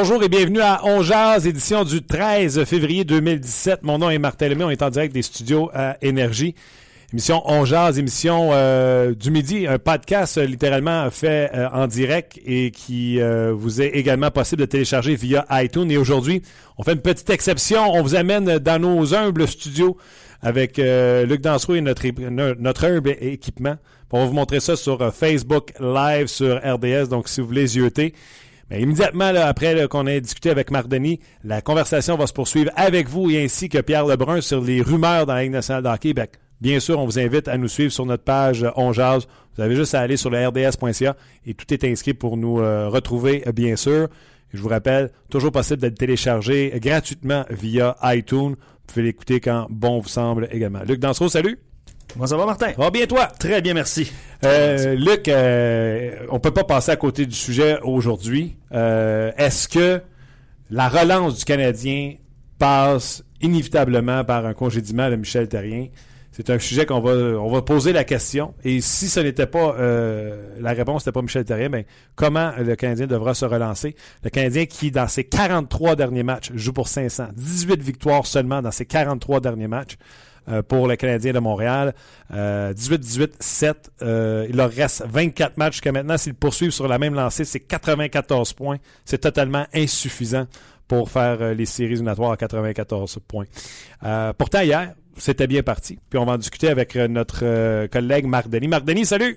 Bonjour et bienvenue à On Jazz, édition du 13 février 2017. Mon nom est Martin Lemay, on est en direct des studios à Énergie. Émission On Jazz, émission euh, du midi, un podcast euh, littéralement fait euh, en direct et qui vous est également possible de télécharger via iTunes. Et aujourd'hui, on fait une petite exception. On vous amène dans nos humbles studios avec Luc Dansereau et notre, notre humble équipement. On va vous montrer ça sur Facebook Live sur RDS. Donc, si vous voulez zioter, mais immédiatement après qu'on ait discuté avec Mardoni, la conversation va se poursuivre avec vous et ainsi que Pierre Lebrun sur les rumeurs dans la Ligue nationale de hockey. bien sûr, on vous invite à nous suivre sur notre page On Jazz. Vous avez juste à aller sur le rds.ca et tout est inscrit pour nous euh, retrouver, bien sûr. Je vous rappelle, toujours possible d'être téléchargé gratuitement via iTunes. Vous pouvez l'écouter quand bon vous semble également. Luc Dansereau, salut! Comment ça va, Martin? Va bien, toi? Très bien, merci. Euh, Luc, euh, on peut pas passer à côté du sujet aujourd'hui. Euh, est-ce que la relance du Canadien passe inévitablement par un congédiement de Michel Terrien? C'est un sujet qu'on va, on va poser la question. Et si ce n'était pas la réponse n'était pas Michel Terrien, ben, comment le Canadien devra se relancer? Le Canadien qui, dans ses 43 derniers matchs, joue pour 500. 18 victoires seulement dans ses 43 derniers matchs. Euh, pour le Canadien de Montréal. 18-18-7. Euh, il leur reste 24 matchs jusqu'à maintenant. S'ils poursuivent sur la même lancée, c'est 94 points. C'est totalement insuffisant pour faire euh, les séries éliminatoires à 94 points. pourtant, hier, c'était bien parti. Puis on va en discuter avec notre collègue Marc Denis. Marc Denis, salut!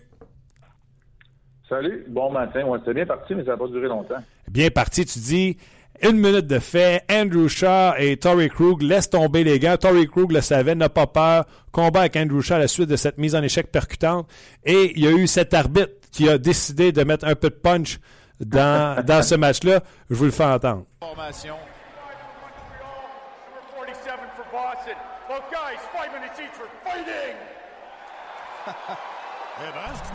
Salut, bon matin. Ouais, c'était bien parti, mais ça n'a pas duré longtemps. Bien parti, tu dis. Une minute de fait. Andrew Shaw et Tory Krug laissent tomber les gars. Tory Krug le savait, n'a pas peur. Combat avec Andrew Shaw à la suite de cette mise en échec percutante. Et il y a eu cet arbitre qui a décidé de mettre un peu de punch dans, dans ce match-là. Je vous le fais entendre. Formation. eh ben.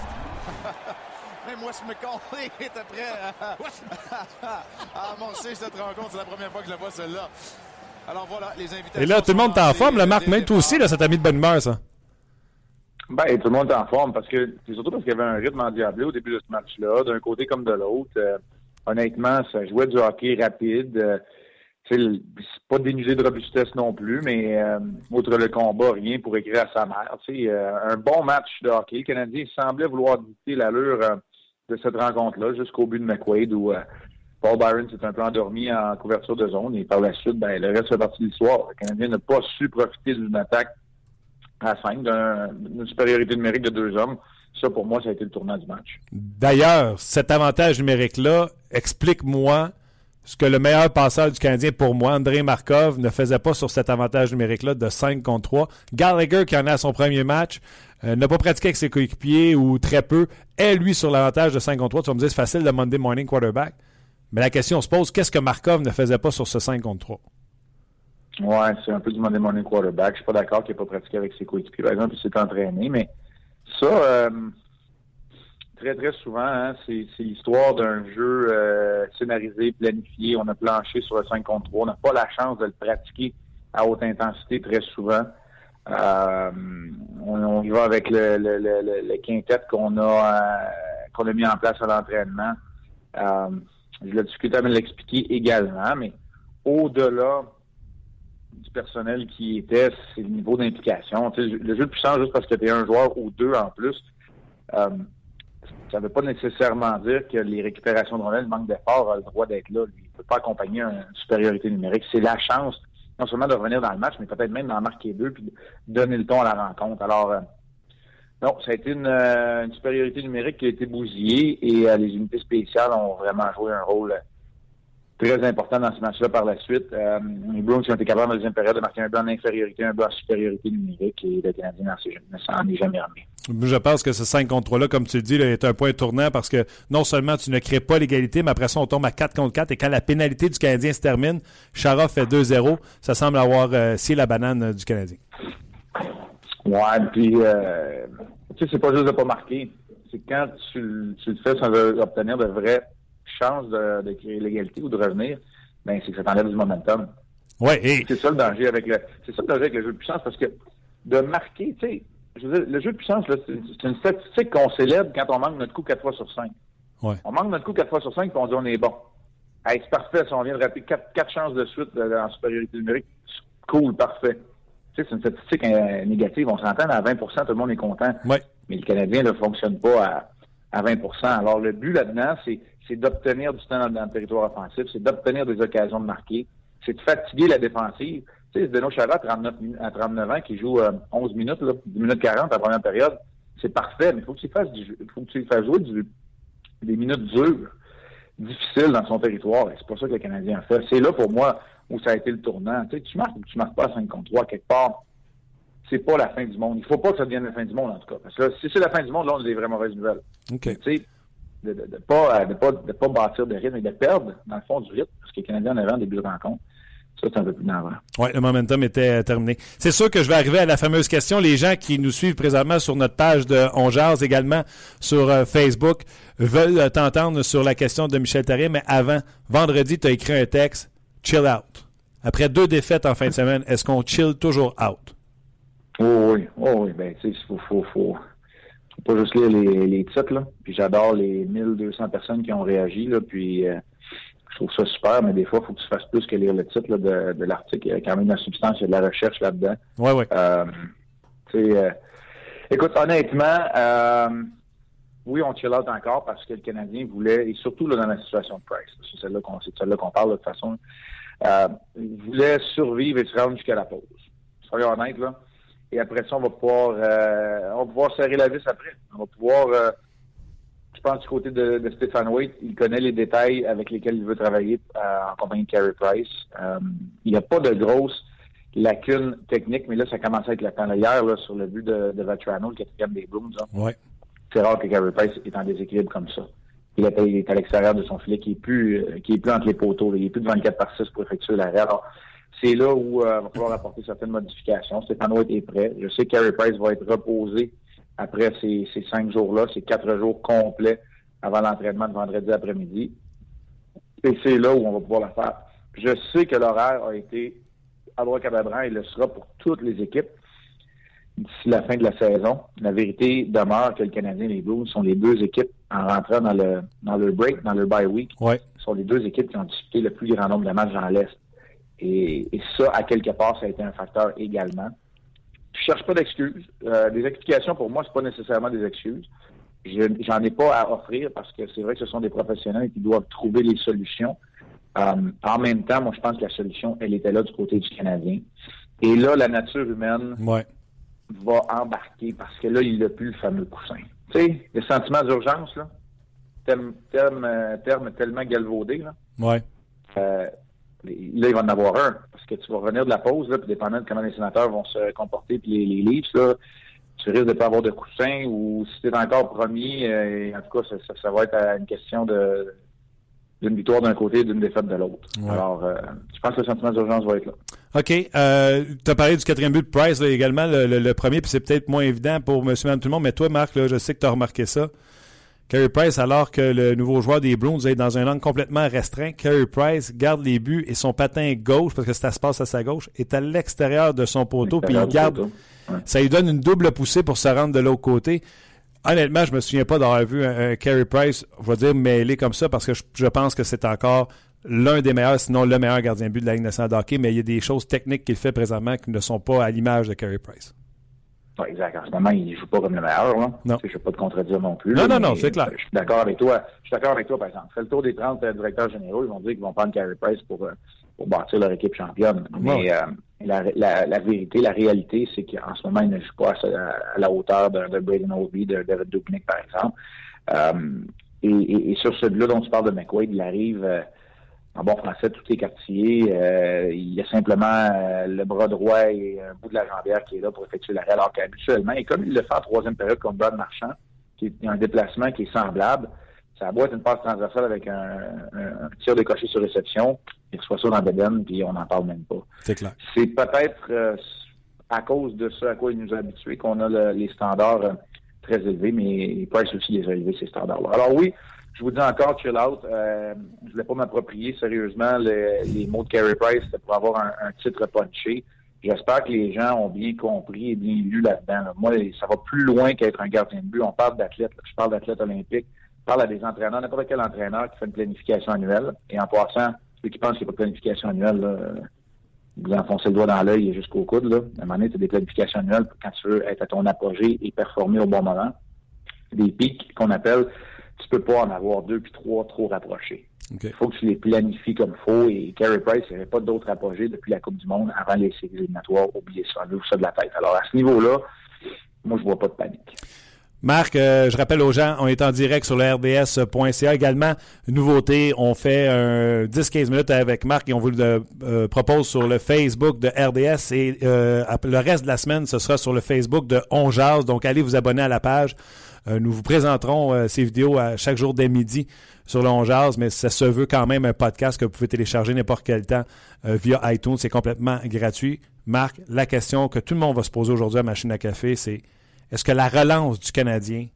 Même Wes McCauley était prêt à, à, amorcer cette rencontre. C'est la première fois que je la vois, celle-là. Alors voilà, les invités. Et là, tout le monde est en forme, le Marc. Même toi aussi, là, ça t'a mis de bonne humeur, ça. Ben, tout le monde est en forme parce que c'est surtout parce qu'il y avait un rythme endiablé au début de ce match-là, d'un côté comme de l'autre. Euh, honnêtement, ça jouait du hockey rapide. Euh, c'est pas dénudé de robustesse non plus, mais euh, outre le combat, rien pour écrire à sa mère. Euh, un bon match de hockey. Le Canadien semblait vouloir dicter l'allure de cette rencontre-là jusqu'au but de McQuaid où euh, Paul Byron s'est un peu endormi en couverture de zone et par la suite, ben, le reste fait partie de l'histoire. Le Canadien n'a pas su profiter d'une attaque à 5, d'une supériorité numérique de deux hommes. Ça, pour moi, ça a été le tournant du match. D'ailleurs, cet avantage numérique-là, explique-moi ce que le meilleur passeur du Canadien, pour moi, André Markov, ne faisait pas sur cet avantage numérique-là de 5 contre 3. Gallagher, qui en a son premier match, euh, n'a pas pratiqué avec ses coéquipiers ou très peu, est lui sur l'avantage de 5 contre 3. Tu vas me dire, c'est facile de Monday morning quarterback. Mais la question se pose, qu'est-ce que Markov ne faisait pas sur ce 5 contre 3? Ouais, c'est un peu du Monday morning quarterback. Je suis pas d'accord qu'il n'ait pas pratiqué avec ses coéquipiers, par exemple, il s'est entraîné, mais ça, euh, très, très souvent, hein, c'est l'histoire d'un jeu euh, scénarisé, planifié. On a planché sur le 5 contre 3. On n'a pas la chance de le pratiquer à haute intensité très souvent. Euh, on, y va avec le, le, le, le quintet qu'on a euh, qu'on a mis en place à l'entraînement. Euh, je l'ai discuté à l'expliquer également, mais au-delà du personnel qui était, c'est le niveau d'implication. Le jeu de puissance, juste parce que tu es un joueur ou deux en plus, ça ne veut pas nécessairement dire que les récupérations de rondelles, le manque d'effort a le droit d'être là. il ne peut pas accompagner une supériorité numérique. C'est la chance non seulement de revenir dans le match, mais peut-être même d'en marquer deux puis de donner le ton à la rencontre. Alors, euh, non, ça a été euh, une, supériorité numérique qui a été bousillée et euh, les unités spéciales ont vraiment joué un rôle très important dans ce match-là par la suite. Euh, les Bruins ont été capables dans la deuxième période de marquer un but en infériorité, un but en supériorité numérique et le Canadien ne s'en est jamais remis. Je pense que ce 5 contre 3-là, comme tu le dis, là, est un point tournant parce que non seulement tu ne crées pas l'égalité, mais après ça, on tombe à 4 contre 4 et quand la pénalité du Canadien se termine, Chara fait 2-0. Ça semble avoir euh, scié la banane euh, du Canadien. Ouais, puis, euh, tu sais, c'est pas juste de pas marquer. C'est quand tu, tu, le fais sans obtenir de vraies chances de, de créer l'égalité ou de revenir, ben, c'est que ça t'enlève du momentum. Ouais, et... C'est ça le danger avec le, c'est ça le danger avec le jeu de puissance parce que de marquer, tu sais, je veux dire, le jeu de puissance, c'est une statistique qu'on célèbre quand on manque notre coup 4 fois sur 5. Ouais. On manque notre coup 4 fois sur 5 et on dit on est bon. Hey, c'est parfait, si on vient de rater 4, 4 chances de suite euh, en supériorité numérique, cool, parfait. Tu sais, c'est une statistique euh, négative. On s'entend à 20% tout le monde est content. Ouais. Mais le Canadien ne fonctionne pas à, à 20 Alors, le but là-dedans, c'est, d'obtenir du temps dans, le territoire offensif, c'est d'obtenir des occasions de marquer, c'est de fatiguer la défensive. Tu sais, Zdeno Chara, à 39, à 39 ans, qui joue euh, 11 minutes, là, 10 minutes 40 la première période, c'est parfait, mais il faut que tu fasses faut que tu fasses jouer des minutes dures, difficiles dans son territoire. C'est pas ça que le Canadien fait. C'est là, pour moi, où ça a été le tournant. Tu sais, marques ou tu marques pas à 5 contre 3 quelque part, c'est pas la fin du monde. Il faut pas que ça devienne la fin du monde, en tout cas. Parce que là, si c'est la fin du monde, là, on a des vraies mauvaises nouvelles. OK. Tu sais, de, de, de, pas, de, pas, de pas bâtir de rythme et de perdre, dans le fond, du rythme, parce que les Canadiens en avant début de rencontre. Ça, c'est un peu plus. Oui, le momentum était terminé. C'est sûr que je vais arriver à la fameuse question. Les gens qui nous suivent présentement sur notre page de On Jazz, également sur euh, Facebook, veulent euh, t'entendre sur la question de Michel Therrien. Mais avant, vendredi, tu as écrit un texte, chill out. Après deux défaites en fin de semaine, est-ce qu'on chill toujours out? Oh, oui, oh, oui. Ben, tu sais, il faut, faut, faut, faut, pas juste lire les, les titres, là. Puis j'adore les 1200 personnes qui ont réagi, là. Puis, euh, je trouve ça super, mais des fois, il faut que tu fasses plus que lire le titre là, de, de l'article. Il y a quand même de la substance, il y a de la recherche là-dedans. Oui, oui. Euh, euh, écoute, honnêtement, euh, oui, on chill out encore parce que le Canadien voulait, et surtout là, dans la situation de Price, c'est celle-là qu'on celle qu'on parle de toute façon, euh, il voulait survivre et se rendre jusqu'à la pause. Soyons honnêtes, là. Et après ça, on va pouvoir euh, on va pouvoir serrer la vis après. On va pouvoir euh, je pense du côté de, de Stéphane Waite, il connaît les détails avec lesquels il veut travailler euh, en compagnie de Carey Price. Euh, il n'y a pas de grosses lacunes techniques, mais là, ça commence à être temps. Hier, là, sur le but de, de Vatrano, le quatrième des Blues, hein, Ouais. c'est rare que Carey Price est en déséquilibre comme ça. Il est, il est à l'extérieur de son filet, qui est plus euh, qui est plus entre les poteaux. là. Il est plus de 24 par 6 pour effectuer l'arrêt. Alors, c'est là où euh, il va falloir apporter certaines modifications. Stéphane Waite est prêt. Je sais que Carey Price va être reposé après ces, ces cinq jours-là, ces quatre jours complets avant l'entraînement de vendredi après-midi. Et c'est là où on va pouvoir le faire. Je sais que l'horaire a été abracadabran et le sera pour toutes les équipes d'ici la fin de la saison. La vérité demeure que le Canadien et les Blues sont les deux équipes en rentrant dans le dans le break, dans le bye week, Ouais. sont les deux équipes qui ont disputé le plus grand nombre de matchs dans l'Est. Et, et ça, à quelque part, ça a été un facteur également. Je cherche pas d'excuses. Euh, des explications, pour moi, c'est pas nécessairement des excuses. Je- J'en ai pas à offrir parce que c'est vrai que ce sont des professionnels qui doivent trouver les solutions. Euh, en même temps, moi, je pense que la solution, elle était là du côté du Canadien. Et là, la nature humaine Ouais. va embarquer parce que là, il n'a plus le fameux coussin. Tu sais, le sentiment d'urgence, là, terme, terme, euh, terme tellement galvaudé, là, Ouais. euh, là, il va en avoir un. Parce que tu vas revenir de la pause, là, puis dépendant de comment les sénateurs vont se comporter, puis les, les Leafs, là, tu risques de pas avoir de coussin, ou si tu es encore premier, euh, en tout cas, ça, ça, ça va être une question de d'une victoire d'un côté et d'une défaite de l'autre. Ouais. Alors, euh, je pense que le sentiment d'urgence va être là. OK. Euh, tu as parlé du quatrième but de Price là, également, le, le- le premier, puis c'est peut-être moins évident pour monsieur, madame, tout le monde, mais toi, Marc, là, je sais que tu as remarqué ça. Carey Price, alors que le nouveau joueur des Bruins est dans un angle complètement restreint, Carey Price garde les buts et son patin gauche, parce que ça se passe à sa gauche, est à l'extérieur de son poteau, puis il garde. Ouais. Ça lui donne une double poussée pour se rendre de l'autre côté. Honnêtement, je me souviens pas d'avoir vu un, un Carey Price, je vais dire, mêlé comme ça, parce que je, je pense que c'est encore l'un des meilleurs, sinon le meilleur gardien de but de la Ligue nationale de hockey, mais il y a des choses techniques qu'il fait présentement qui ne sont pas à l'image de Carey Price. Ouais, exact. En ce moment, il joue pas comme le meilleur. Là. Non. Je ne vais pas te contredire non plus. Non, là, non, non, c'est clair. Je suis d'accord avec toi. Je suis d'accord avec toi, par exemple. Fais le tour des 30 euh, directeurs généraux, ils vont dire qu'ils vont prendre Carey Price pour, euh, pour bâtir leur équipe championne. Mais euh, la, la, la vérité, la réalité, c'est qu'en ce moment, il ne joue pas à, la hauteur de, de Braden Oldby, de David Dubnik, par exemple. Euh, et, et, et sur celui-là dont tu parles de McQuaid, il arrive euh, en bon français, tout est quartier. Euh, il y a simplement euh, le bras droit et un bout de la jambière qui est là pour effectuer l'arrêt, alors qu'habituellement, et comme il le fait en troisième période comme Brad Marchand, qui est un déplacement qui est semblable, ça être une passe transversale avec un, un, tir décoché sur réception, il reçoit ça dans Beden, puis on n'en parle même pas. C'est clair. C'est peut-être euh, à cause de ce à quoi il nous a habitués qu'on a les standards très élevés, mais Price aussi les a élevés, ces standards-là. Alors oui, je vous dis encore, chill out. Euh, je voulais pas m'approprier sérieusement les mots de Carey Price pour avoir un, titre punché. J'espère que les gens ont bien compris et bien lu là-dedans. Moi, ça va plus loin qu'être un gardien de but. On parle d'athlète. Je parle d'athlète olympique. Je parle à des entraîneurs, n'importe quel entraîneur qui fait une planification annuelle. Et en passant, ceux qui pensent qu'il n'y a pas de planification annuelle, vous enfoncez le doigt dans l'œil jusqu'au coude. Là. À un moment donné, tu des planifications annuelles quand tu veux être à ton apogée et performer au bon moment. Des pics qu'on appelle tu peux pas en avoir deux puis trois trop rapprochés. Il faut que tu les planifies comme il faut. Et Carey Price, il n'y avait pas d'autres apogées depuis la Coupe du Monde avant les séries éliminatoires. Oubliez ça, enlevez ça de la tête. Alors, à ce niveau-là, moi, je vois pas de panique. Marc, euh, je rappelle aux gens, on est en direct sur le RDS.ca également. Nouveauté, on fait un 10-15 minutes avec Marc et on vous le euh, propose sur le Facebook de RDS et euh, le reste de la semaine, ce sera sur le Facebook de On Donc, allez vous abonner à la page. Euh, nous vous présenterons euh, ces vidéos à chaque jour dès midi sur le mais ça se veut quand même un podcast que vous pouvez télécharger n'importe quel temps euh, via iTunes. C'est complètement gratuit. Marc, la question que tout le monde va se poser aujourd'hui à Machine à café, c'est est-ce que la relance du Canadien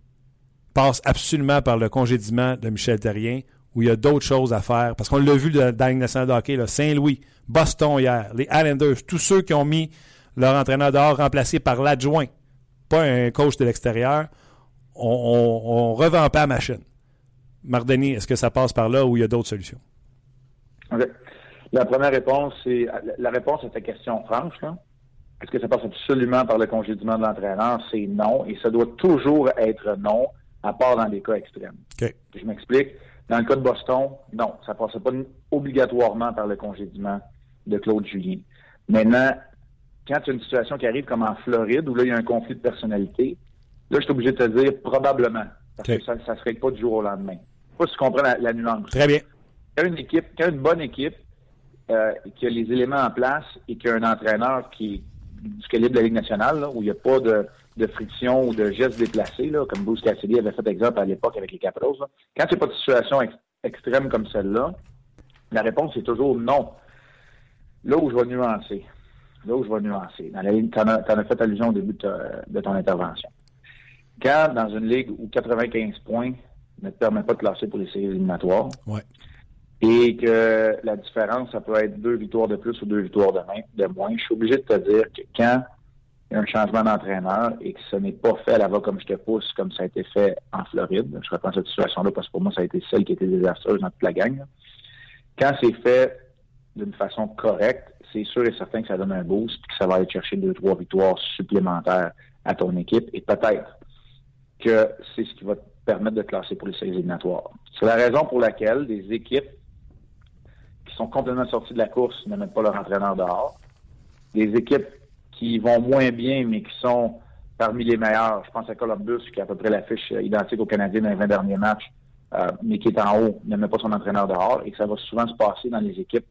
passe absolument par le congédiement de Michel Terrien ou il y a d'autres choses à faire? Parce qu'on l'a vu dans la nationale de hockey, Saint-Louis, Boston hier, les Islanders, tous ceux qui ont mis leur entraîneur dehors remplacé par l'adjoint, pas un coach de l'extérieur, on, on, revend pas la machine. Mardeni, est-ce que ça passe par là ou il y a d'autres solutions? La première réponse, c'est la réponse à ta question franche. Est-ce que ça passe absolument par le congédiement de l'entraîneur? C'est non. Et ça doit toujours être non, à part dans des cas extrêmes. Je m'explique. Dans le cas de Boston, non, ça ne passe pas obligatoirement par le congédiement de Claude Julien. Maintenant, quand tu as une situation qui arrive comme en Floride, où là, il y a un conflit de personnalité, Là, je suis obligé de te dire probablement. Parce que ça ne se règle pas du jour au lendemain. Pas si tu comprends la, nuance. Très bien. Quand une équipe, quand une bonne équipe euh, qui a les éléments en place et qui a un entraîneur qui est du calibre de la Ligue nationale, où il n'y a pas de, friction ou de gestes déplacés, là, comme Bruce Cassidy avait fait exemple à l'époque avec les Capitals, quand il n'y a pas de situation extrême comme celle-là, la réponse est toujours non. Là où je vais nuancer, là où je vais nuancer, dans la ligne, tu en, as fait allusion au début de ton intervention. Quand, dans une ligue où 95 points ne te permet pas de classer pour les séries éliminatoires, et que la différence, ça peut être deux victoires de plus ou deux victoires de, de moins, je suis obligé de te dire que quand il y a un changement d'entraîneur et que ce n'est pas fait à la va comme je te pousse, comme ça a été fait en Floride, je reprends cette situation-là parce que pour moi, ça a été celle qui était désastreuse dans toute la gang. Quand c'est fait d'une façon correcte, c'est sûr et certain que ça donne un boost et que ça va aller chercher deux, trois victoires supplémentaires à ton équipe et peut-être que c'est ce qui va te permettre de classer pour les séries éliminatoires. C'est la raison pour laquelle des équipes qui sont complètement sorties de la course ne mettent pas leur entraîneur dehors. Des équipes qui vont moins bien, mais qui sont parmi les meilleures. Je pense à Columbus, qui a à peu près la fiche identique aux Canadiens dans les 20 derniers matchs, euh, mais qui est en haut, ne met pas son entraîneur dehors. Et ça va souvent se passer dans les équipes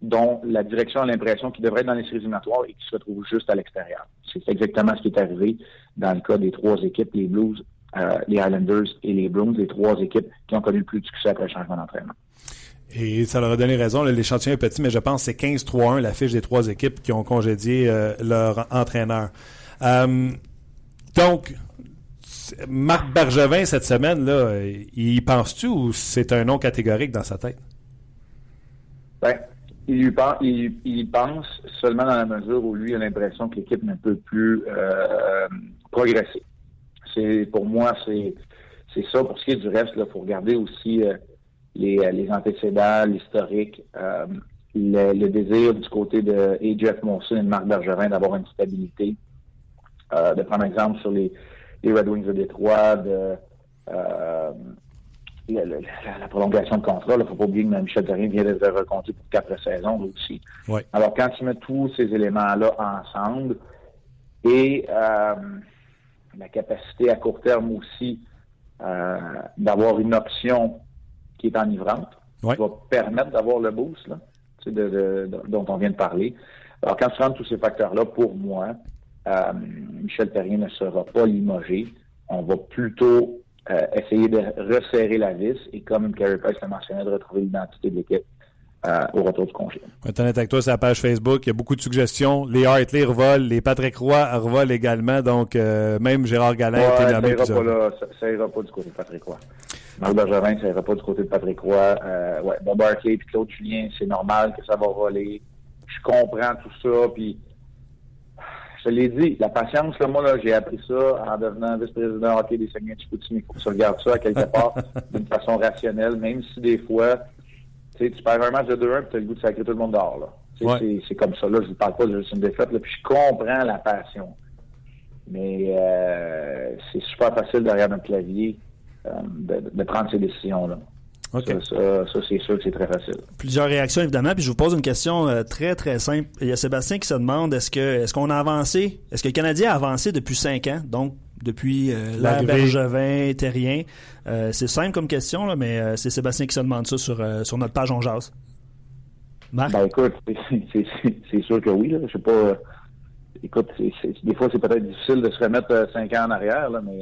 dont la direction a l'impression qu'il devrait être dans les séries éliminatoires et qui se retrouve juste à l'extérieur. C'est exactement ce qui est arrivé dans le cas des trois équipes, les Blues, euh, les Islanders et les Bruins, les trois équipes qui ont connu le plus de succès après le changement d'entraînement. Et ça leur a donné raison. L'échantillon est petit, mais je pense que c'est 15-3-1 la fiche des trois équipes qui ont congédié euh, leur entraîneur. Euh, donc, Marc Bergevin, cette semaine, là, y penses-tu ou c'est un nom catégorique dans sa tête? Ben, il, il, pense seulement dans la mesure où lui a l'impression que l'équipe ne peut plus euh, progresser. C'est pour moi c'est c'est ça. Pour ce qui est du reste, il faut regarder aussi euh, les, euh, les antécédents, l'historique, le, désir du côté de et Jeff Monson et de Marc Bergerin d'avoir une stabilité. de prendre exemple sur les, les Red Wings de Détroit, de la, prolongation de contrat. Il ne faut pas oublier que Michel Therrien vient d'être recompté pour quatre saisons aussi. Alors, quand tu mets tous ces éléments-là ensemble et euh, la capacité à court terme aussi euh, d'avoir une option qui est enivrante, qui va permettre d'avoir le boost là, dont on vient de parler. Alors, quand tu rentres tous ces facteurs-là, pour moi, euh, Michel Terrien ne sera pas limogé. On va plutôt euh, essayer de resserrer la vis et, comme Carey Price l'a mentionné, de retrouver l'identité de l'équipe. Euh, au retour du congé. honnête avec toi, c'est la page Facebook. Il y a beaucoup de suggestions. Les Hartley revolent, les Patrick Roy revolent également. Donc, même Gérard Galin ouais, été nommé. Ça ira, pas ça, ira pas du côté de Patrick Roy. Marc Bergerin, ça ira pas du côté de Patrick Roy. Euh, ouais, Bob Barkley et Claude Julien, c'est normal que ça va voler. Je comprends tout ça. Puis je l'ai dit, la patience, là, moi, là, j'ai appris ça en devenant vice-président hockey des Saguenay de Il faut que tu regardes ça quelque part d'une façon rationnelle, même si des fois, tu perds un match de 2-1 et tu as le goût de sacrer tout le monde dehors. Là. C'est comme ça. Là, je ne parle pas de juste une défaite. Là, puis je comprends la passion. Mais euh, c'est super facile derrière un clavier euh, de, de, prendre ces décisions-là. Ça, c'est sûr que c'est très facile. Plusieurs réactions, évidemment. Puis je vous pose une question euh, très, très simple. Il y a Sébastien qui se demande est-ce que est-ce qu'on a avancé Est-ce que le Canadien a avancé depuis cinq ans? Donc, depuis euh, la Bergevin, Terrien. Euh, c'est simple comme question, là, mais c'est Sébastien qui se demande ça sur, sur notre page On Jase. Marc? Ben, écoute, c'est sûr que oui. Là. Je sais pas. écoute, des fois, c'est peut-être difficile de se remettre cinq ans en arrière, là, mais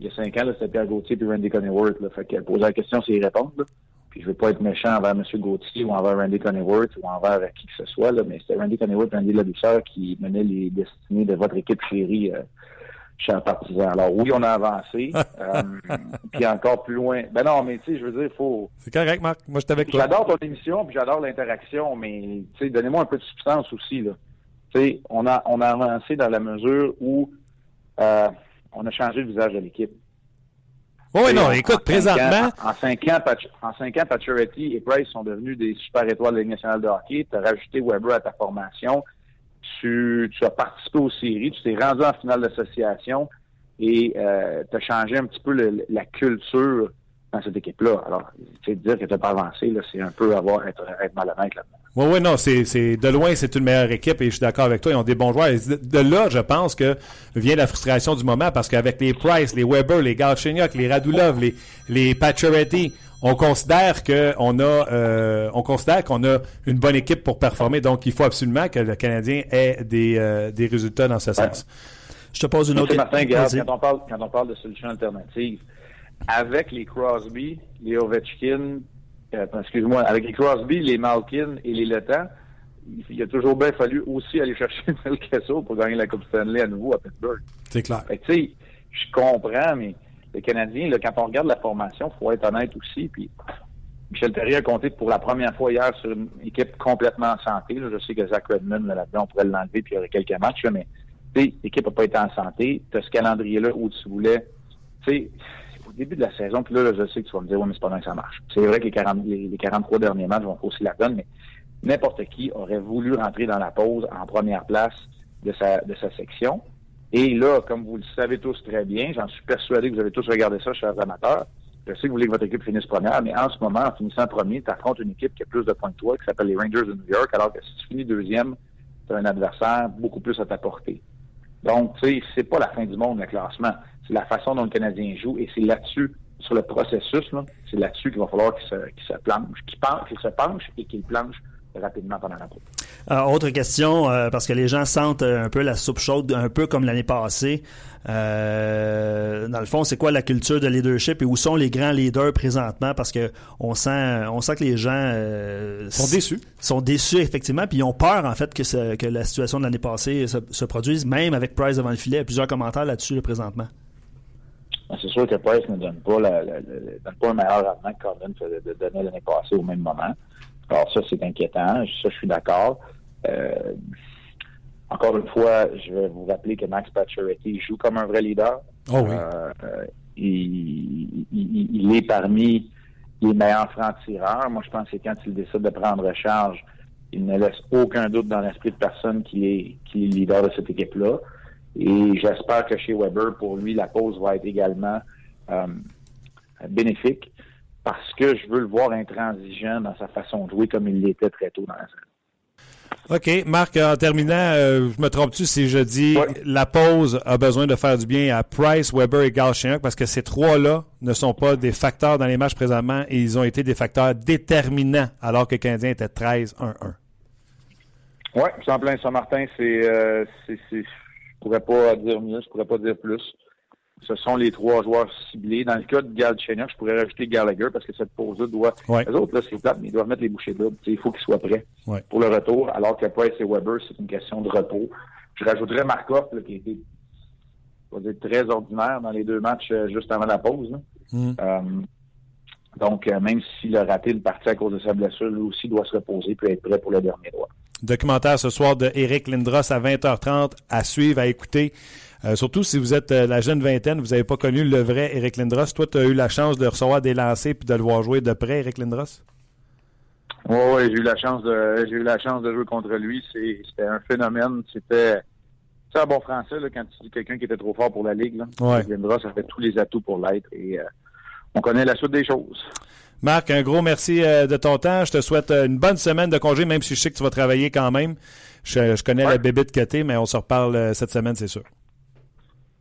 il y a cinq ans, c'était Pierre Gauthier et Randy Coneyworth. Là, fait qu'elle posait la question, c'est y répondre. Puis je veux pas être méchant envers M. Gauthier ou envers Randy Coneyworth ou envers qui que ce soit, là, mais c'était Randy Coneyworth et Randy Labisseur qui menaient les destinées de votre équipe chérie, euh, cher partisan. Alors oui, on a avancé. euh, puis encore plus loin. Ben non, mais tu sais, je veux dire, il faut. C'est correct, Marc. Moi, je avec toi. J'adore ton émission, puis j'adore l'interaction, mais tu sais, donnez-moi un peu de substance aussi. Là. Tu sais, on a, on a avancé dans la mesure où euh, on a changé le visage de l'équipe. Oui, non, écoute, présentement. en, cinq ans, en cinq ans, Pacioretty et Price sont devenus des super étoiles de la Ligue nationale de hockey. Tu as rajouté Weber à ta formation. Tu, tu as participé aux séries. Tu t'es rendu en finale d'association et euh, tu as changé un petit peu la culture dans cette équipe-là. Alors, tu sais, dire que tu n'as pas avancé, c'est un peu avoir être, être malhonnête là-dedans. Oui, oui, non, c'est, c'est de loin, c'est une meilleure équipe et je suis d'accord avec toi. Ils ont des bons joueurs. de, là, je pense que vient la frustration du moment parce qu'avec les Price, les Weber, les Galchenyuk, les Radulov, les, les Pacioretty, on considère que on a, euh, on considère qu'on a une bonne équipe pour performer. Donc, il faut absolument que le Canadien ait des, euh, des résultats dans ce sens. Je te pose une autre question. quand on parle, quand on parle de solutions alternatives, avec les Crosby, les Ovechkin, euh, excuse-moi, avec les Crosby, les Malkin et les Letang, il a toujours bien fallu aussi aller chercher Mel Kessel pour gagner la Coupe Stanley à nouveau à Pittsburgh. C'est clair. tu sais, je comprends, mais les Canadiens, là, quand on regarde la formation, il faut être honnête aussi. Puis Michel Terrier a compté pour la première fois hier sur une équipe complètement en santé. je sais que Zach Redmond, là-dedans, on pourrait l'enlever puis il y aurait quelques matchs, là, mais l'équipe n'a pas été en santé. Tu as ce calendrier-là où tu voulais. Tu sais, début de la saison, puis là, je sais que tu vas me dire, oui, mais c'est pas bien que ça marche. C'est vrai que les, 40, les, 43 derniers matchs vont aussi la donne, mais n'importe qui aurait voulu rentrer dans la pause en première place de sa, de sa section. Et là, comme vous le savez tous très bien, j'en suis persuadé que vous avez tous regardé ça, chers amateurs. Je sais que vous voulez que votre équipe finisse première, mais en ce moment, en finissant premier, tu affrontes une équipe qui a plus de points que toi, qui s'appelle les Rangers de New York, alors que si tu finis deuxième, tu as un adversaire beaucoup plus à t'apporter. Donc, tu sais, c'est pas la fin du monde, le classement. C'est la façon dont le Canadien joue et c'est là-dessus, sur le processus, là, c'est là-dessus qu'il va falloir qu'il se, qu'il se planche, qu'il, qu'il se penche et qu'il planche rapidement pendant la. Euh, autre question, euh, parce que les gens sentent un peu la soupe chaude, un peu comme l'année passée. Euh, dans le fond, c'est quoi la culture de leadership et où sont les grands leaders présentement? Parce que on sent, on sent que les gens sont déçus. Sont déçus effectivement, puis ils ont peur en fait que, que la situation de l'année passée se, produise, même avec Price devant le filet. Il y a plusieurs commentaires là-dessus présentement. Ben, c'est sûr que Price ne donne pas, la, donne pas un meilleur rendement que de donner l'année passée au même moment. Alors ça, c'est inquiétant. Ça, je suis d'accord. Euh, encore une fois, je vais vous rappeler que Max Pacioretty joue comme un vrai leader. Oh oui. Euh, il, il, est parmi les meilleurs francs-tireurs. Moi, je pense que quand il décide de prendre charge, il ne laisse aucun doute dans l'esprit de personne qu'il est, qu'il est leader de cette équipe-là. Et j'espère que chez Weber, pour lui, la pause va être également euh, bénéfique parce que je veux le voir intransigeant dans sa façon de jouer comme il l'était très tôt dans la saison. OK. Marc, en terminant, euh, je me trompe-tu si je dis la pause a besoin de faire du bien à Price, Weber et Galchenyuk parce que ces trois-là ne sont pas des facteurs dans les matchs présentement et ils ont été des facteurs déterminants alors que le Canadien était 13-1-1. Oui, en plein Saint-Martin, c'est, euh, c'est, c'est, je pourrais pas dire mieux, je pourrais pas dire plus ce sont les trois joueurs ciblés. Dans le cas de Galchenyuk, je pourrais rajouter Gallagher parce que cette pause-là doit. Les autres, là, c'est plate, mais ils doivent mettre les bouchées doubles. Il faut qu'ils soient prêts pour le retour, alors que Price et Weber, c'est une question de repos. Je rajouterais Markov, là, qui a été dire, très ordinaire dans les deux matchs euh, juste avant la pause. Mm. Euh, donc, euh, même s'il a raté le parti à cause de sa blessure, lui aussi doit se reposer et être prêt pour le dernier droit. Documentaire ce soir de Eric Lindros à 20h30 à suivre, à écouter. Euh, surtout si vous êtes euh, la jeune vingtaine, vous n'avez pas connu le vrai Eric Lindros. Toi, tu as eu la chance de recevoir des lancers puis de le voir jouer de près, Eric Lindros? Oui, j'ai eu la chance de j'ai eu la chance de jouer contre lui. C'était un phénomène. C'était c'est un bon français là, quand tu dis quelqu'un qui était trop fort pour la Ligue. Là. Ouais. Lindros avait tous les atouts pour l'être et euh, on connaît la suite des choses. Marc, un gros merci de ton temps. Je te souhaite une bonne semaine de congé, même si je sais que tu vas travailler quand même. Je, connais la bébite que t'es, mais on se reparle cette semaine, c'est sûr.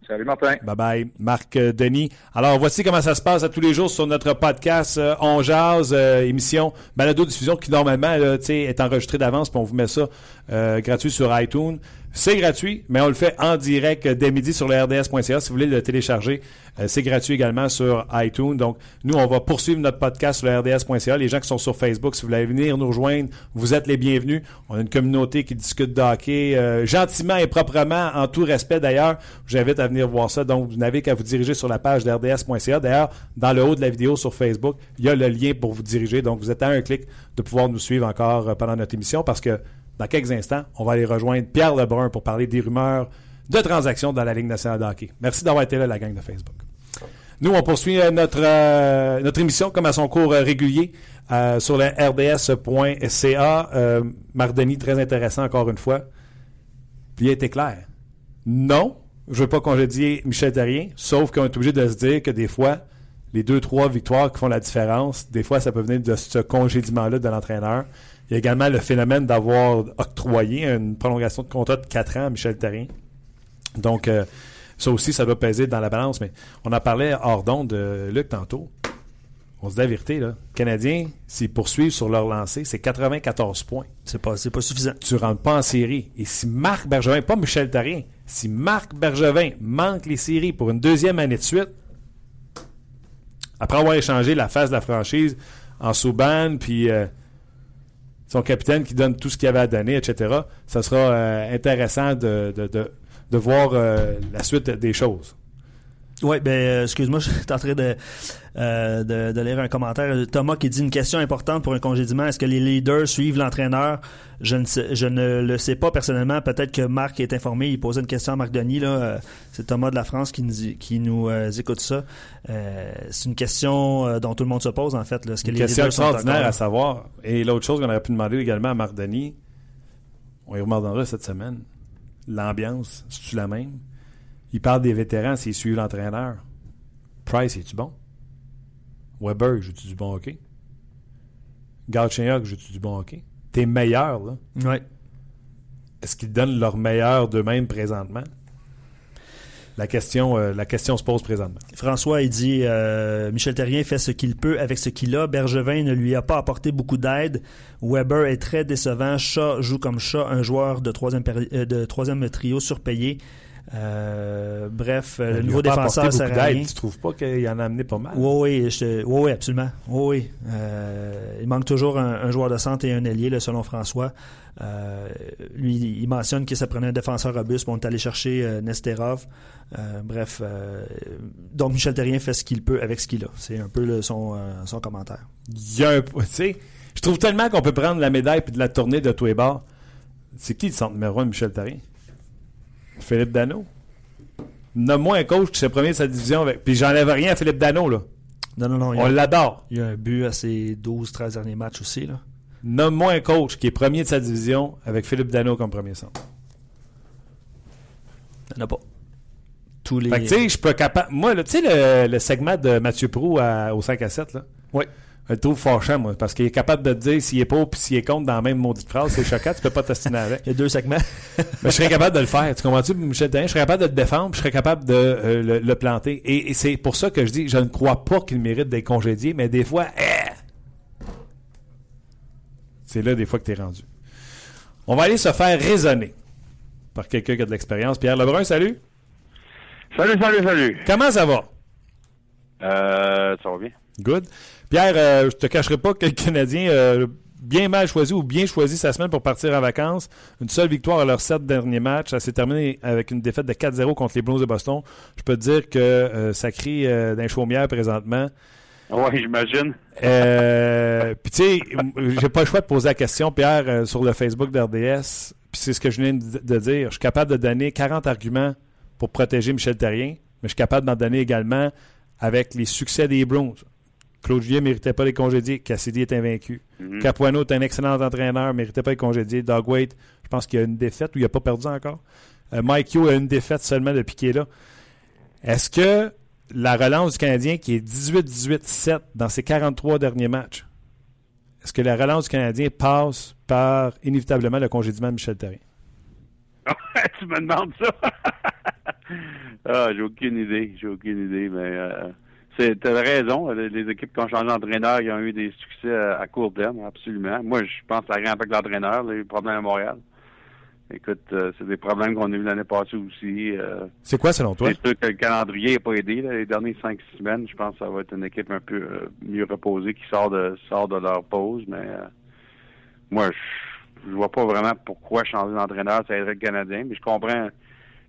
Salut Martin. Bye bye. Marc euh, Denis. Alors voici comment ça se passe à tous les jours sur notre podcast euh, On Jazz, euh, émission balado diffusion qui normalement là, est enregistrée d'avance, puis on vous met ça gratuit sur iTunes. C'est gratuit, mais on le fait en direct dès midi sur le rds.ca. Si vous voulez le télécharger, euh, c'est gratuit également sur iTunes. Donc, nous, on va poursuivre notre podcast sur le rds.ca. Les gens qui sont sur Facebook, si vous voulez venir nous rejoindre, vous êtes les bienvenus. On a une communauté qui discute de hockey euh, gentiment et proprement, en tout respect d'ailleurs. J'invite à venir voir ça. Donc, vous n'avez qu'à vous diriger sur la page de rds.ca. D'ailleurs, dans le haut de la vidéo sur Facebook, il y a le lien pour vous diriger. Donc, vous êtes à un clic de pouvoir nous suivre encore euh, pendant notre émission parce que dans quelques instants, on va aller rejoindre Pierre Lebrun pour parler des rumeurs de transactions dans la Ligue nationale de. Merci d'avoir été là, la gang de Facebook. Nous, on poursuit euh, notre, euh, notre émission comme à son cours euh, régulier sur le rds.ca. Marc Denis, très intéressant encore une fois. Puis il été clair. Non, je ne veux pas congédier Michel Terrien, sauf qu'on est obligé de se dire que des fois, les deux, trois victoires qui font la différence, des fois, ça peut venir de ce congédiement-là de l'entraîneur. Il y a également le phénomène d'avoir octroyé une prolongation de contrat de 4 ans à Michel Terrien. Donc, euh, ça aussi, ça doit peser dans la balance. Mais on en parlait hors d'onde de Luc tantôt. On se dit la vérité, là. Canadiens, s'ils poursuivent sur leur lancée, c'est 94 points. C'est pas, pas suffisant. Tu rentres pas en série. Et si Marc Bergevin, pas Michel Terrien, si Marc Bergevin manque les séries pour une deuxième année de suite, après avoir échangé la phase de la franchise en Souban, puis euh, son capitaine qui donne tout ce qu'il avait à donner, etc., ça sera euh, intéressant de, de, voir euh, la suite des choses. Oui, ben euh, excuse-moi, je suis en train de, de, lire un commentaire. Thomas qui dit une question importante pour un congédiement. Est-ce que les leaders suivent l'entraîneur? Je ne, sais, je ne le sais pas personnellement. Peut-être que Marc est informé. Il posait une question à Marc Denis. Là. C'est Thomas de la France qui nous, qui nous écoute ça. c'est une question dont tout le monde se pose, en fait. Là. Est-ce que une question extraordinaire à savoir. Et l'autre chose qu'on aurait pu demander également à Marc Denis, on y remarquera cette semaine. L'ambiance, c'est-tu la même? Il parle des vétérans s'ils suivent l'entraîneur. Price, es-tu bon? Weber, joue-tu du bon hockey? Galchenyuk, joue-tu du bon hockey? T'es meilleur, là. Oui. Est-ce qu'ils donnent leur meilleur d'eux-mêmes présentement? La question, euh, la question se pose présentement. François, il dit euh, Michel Terrien fait ce qu'il peut avec ce qu'il a. Bergevin ne lui a pas apporté beaucoup d'aide. Weber est très décevant. Chat joue comme chat, un joueur de troisième, euh, de troisième trio surpayé. Euh, bref, le nouveau défenseur rien. Tu trouves pas qu'il en a amené pas mal? Oui, oui, oui, absolument. Oui, euh, il manque toujours un, joueur de centre et un ailier, selon François. Euh, lui, il mentionne que ça prenait un défenseur robuste. on est allé chercher Nesterov. bref, donc Michel Terrien fait ce qu'il peut avec ce qu'il a. C'est un peu son, son commentaire. Il y a un, je trouve tellement qu'on peut prendre la médaille et de la tourner de tous les bords. C'est qui le centre numéro 1 Michel Terrien? Philippe Dano. Nomme-moi un coach qui s'est premier de sa division avec. Puis j'enlève rien à Philippe Dano, là. Non, non, non. On l'adore. Il y a un but à ses 12-13 derniers matchs aussi, là. Nomme-moi un coach qui est premier de sa division avec Philippe Dano comme premier centre. Il n'y en a pas. Tous les. Fait que, tu sais, je peux capable. Moi, tu sais, le, segment de Mathieu Prou au 5 à 7, là. Oui. Je le trouve fâchant, moi, parce qu'il est capable de te dire s'il est pour puis s'il est contre dans la même maudite phrase. C'est choquant, tu peux pas t'ostiner avec. Il y a deux segments. Mais je serais capable de le faire. Tu comprends-tu, Michel Therrien? Je serais capable de te défendre puis je serais capable de euh, le, le, planter. Et, et c'est pour ça que je dis, je ne crois pas qu'il mérite d'être congédié, mais des fois, eh! c'est là des fois que tu es rendu. On va aller se faire raisonner par quelqu'un qui a de l'expérience. Pierre Lebrun, salut. Salut, salut, salut. Comment ça va? Euh, ça va bien. Good. Pierre, euh, je te cacherai pas que le Canadien a bien mal choisi ou bien choisi sa semaine pour partir en vacances. Une seule victoire à leurs sept derniers matchs. Ça s'est terminé avec une défaite de 4-0 contre les Blues de Boston. Je peux te dire que euh, ça crie euh, d'un chaumière présentement. Oui, j'imagine. Euh, Puis tu sais, j'ai pas le choix de poser la question, Pierre, euh, sur le Facebook d'RDS. Puis c'est ce que je viens de, dire. Je suis capable de donner 40 arguments pour protéger Michel Terrien, mais je suis capable d'en donner également avec les succès des Bruins. Claude Julien ne méritait pas les congédier. Cassidy est invaincu. Mhm. Capuano est un excellent entraîneur, ne méritait pas les congédier. Doug Waite, je pense qu'il y a une défaite ou il n'a pas perdu encore. Euh, Mike Hugh a une défaite seulement depuis qu'il est là. Est-ce que la relance du Canadien qui est 18-18-7 dans ses 43 derniers matchs, est-ce que la relance du Canadien passe par inévitablement le congédiement de Michel Therrien? tu me demandes ça? ah, j'ai aucune idée. J'ai aucune idée, mais euh, c'est t'as raison. Les, les équipes qui ont changé d'entraîneur, ils ont eu des succès à, à court terme, absolument. Moi, je pense que ça rien avec l'entraîneur, les problèmes à Montréal. Écoute, euh, c'est des problèmes qu'on a eu l'année passée aussi. euh, C'est quoi selon toi? C'est sûr que le calendrier n'a pas aidé. là. Les dernières cinq semaines, je pense que ça va être une équipe un peu euh, mieux reposée qui sort de sort de leur pause. Mais euh, moi, je, je vois pas vraiment pourquoi changer d'entraîneur, ça aiderait le Canadien. Mais je comprends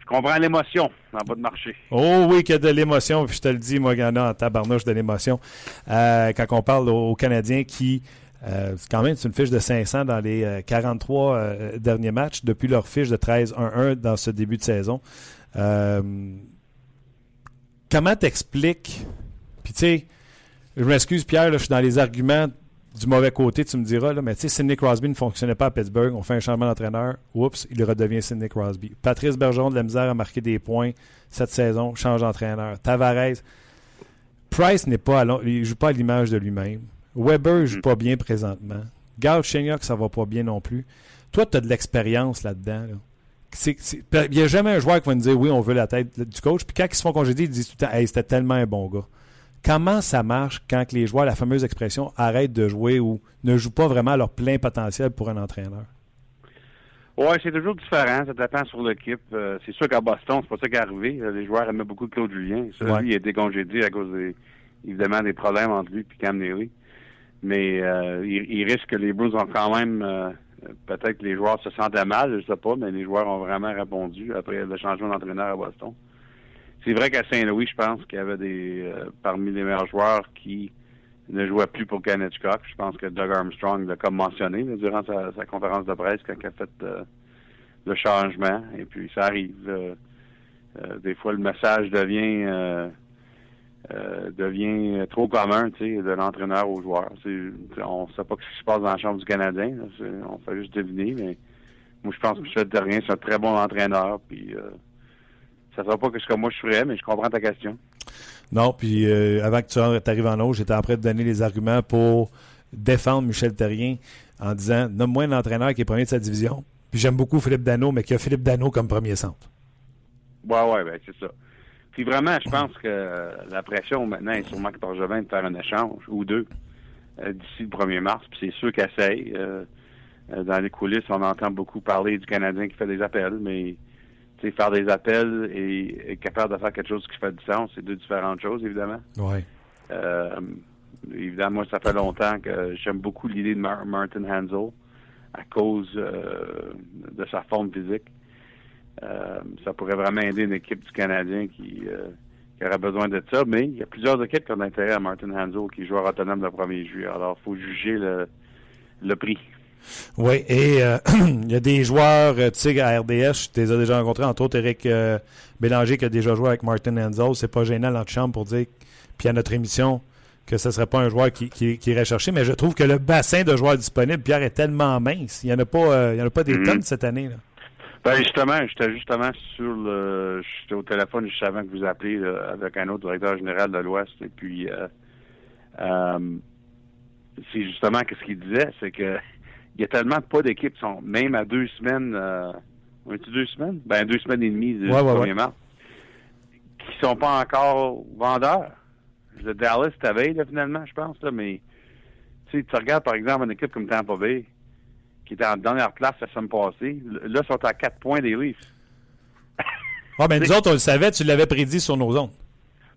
je comprends l'émotion en bas de marché. Oh oui, qu'il y a de l'émotion. Puis je te le dis, y en tabarnouche de l'émotion. Euh, quand on parle aux, Canadiens qui, euh, quand même c'est une fiche de 500 dans les euh, 43 euh, derniers matchs depuis leur fiche de 13-1-1 dans ce début de saison. Comment t'expliques, puis tu sais, je m'excuse Pierre, là, je suis dans les arguments du mauvais côté, tu me diras, là, mais tu sais, Sidney Crosby ne fonctionnait pas à Pittsburgh, on fait un changement d'entraîneur, oups, il redevient Sidney Crosby. Patrice Bergeron de la misère à marquer des points cette saison, change d'entraîneur. Tavares, Price n'est pas à il joue pas à l'image de lui-même. Weber il joue pas bien présentement. Gal Chenyok, ça va pas bien non plus. Toi, tu as de l'expérience là-dedans. là. Il n'y a jamais un joueur qui va nous dire oui, on veut la tête du coach. Puis quand ils se font congédier, ils disent tout le temps Hey, c'était tellement un bon gars. Comment ça marche quand les joueurs, la fameuse expression, arrêtent de jouer ou ne jouent pas vraiment à leur plein potentiel pour un entraîneur? Ouais, c'est toujours différent. Ça dépend sur l'équipe. Euh, c'est sûr qu'à Boston, c'est pas ça qui est arrivé. Euh, Les joueurs aimaient beaucoup Claude Julien. Ça, Ouais. lui, il a été congédié à cause des, évidemment des problèmes entre lui et Cam Neely. Mais euh, il, il risque que les Blues ont quand même euh, peut-être que les joueurs se sentaient mal, je sais pas, mais les joueurs ont vraiment répondu après le changement d'entraîneur à Boston. C'est vrai qu'à Saint-Louis, je pense qu'il y avait des euh, parmi les meilleurs joueurs qui ne jouait plus pour Hitchcock. Je pense que Doug Armstrong l'a comme mentionné là, durant sa, conférence de presse quand il a fait euh, le changement. Et puis ça arrive. euh, euh, des fois, le message devient euh, euh, devient trop commun, tu sais, de l'entraîneur aux joueurs. On sait pas ce qui se passe dans la chambre du Canadien. là. On fait juste deviner, mais moi je pense que Michel Terrien, c'est un très bon entraîneur. Puis ça ne sera pas que ce que moi je ferais, mais je comprends ta question. Non, puis euh, avant que tu arrives en haut, j'étais en train de donner les arguments pour défendre Michel Terrien en disant nomme-moi un entraîneur qui est premier de sa division. Puis j'aime beaucoup Philippe Dano, mais qui a Philippe Dano comme premier centre. Ouais, ouais, ben c'est ça. Puis vraiment, je pense que euh, la pression maintenant est sur Marc Bergevin de faire un échange ou deux euh, d'ici le 1er mars. Puis c'est sûr qu'il essaye. Euh, dans les coulisses, on entend beaucoup parler du Canadien qui fait des appels, mais faire des appels et être capable de faire quelque chose qui fait du sens, c'est deux différentes choses, évidemment. Ouais. Euh, évidemment, moi, ça fait longtemps que j'aime beaucoup l'idée de Mar- Martin Hansel à cause euh, de sa forme physique. Euh, ça pourrait vraiment aider une équipe du Canadien qui, qui aurait besoin de ça, mais il y a plusieurs équipes qui ont intérêt à Martin Hansel qui joue autonome le 1er juillet. Alors, il faut juger le, le prix. Oui, et euh, il y a des joueurs, euh, tu sais, à RDS, je les ai déjà rencontrés, entre autres Eric euh, Bélanger qui a déjà joué avec Martin Enzo. C'est pas gênant l'antichambre pour dire, puis à notre émission, que ce serait pas un joueur qui, qui, qui irait chercher, mais je trouve que le bassin de joueurs disponibles, Pierre, est tellement mince. Il n'y en a pas, euh, il y en a pas des Mhm. tonnes cette année. Là. Ben justement, j'étais justement sur le j'étais au téléphone juste avant que vous appeliez là, avec un autre directeur général de l'Ouest et puis euh, euh, c'est justement ce qu'il disait, c'est que il y a tellement pas d'équipes qui sont même à deux semaines, euh, deux semaines, ben deux semaines et demie du Ouais, ouais, 1er ouais. mars, qui sont pas encore vendeurs. Le Dallas, t'avais là finalement, je pense là, mais tu regardes par exemple une équipe comme Tampa Bay, qui était en dernière place la semaine passée, là ils sont à quatre points des Leafs. Ah, ben nous autres, on le savait, tu l'avais prédit sur nos ondes.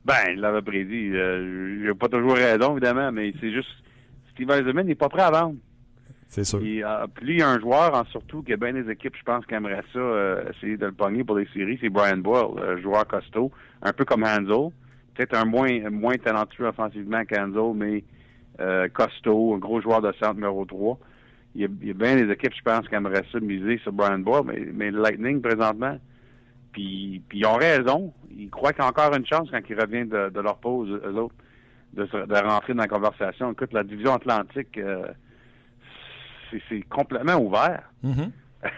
Ben, il l'avait prédit. Euh, J'ai pas toujours raison, évidemment, mais c'est juste Steve Eisenman n'est pas prêt à vendre. C'est sûr. Euh, puis il y a un joueur, en surtout, qui a bien des équipes, je pense, qui aimerait ça, euh, essayer de le pogner pour les séries, c'est Brian Boyle, un joueur costaud, un peu comme Hansel. Peut-être un moins moins talentueux offensivement qu'Hansel, mais euh, costaud, un gros joueur de centre numéro 3. Il y a, bien des équipes, je pense, qui aimeraient ça miser sur Brian Boyle, mais, le Lightning, présentement, puis, ils ont raison. Ils croient qu'il y a encore une chance quand ils reviennent de, leur pause, eux autres, de, se- de rentrer dans la conversation. Écoute, la division atlantique, euh, c'est complètement ouvert. Mhm.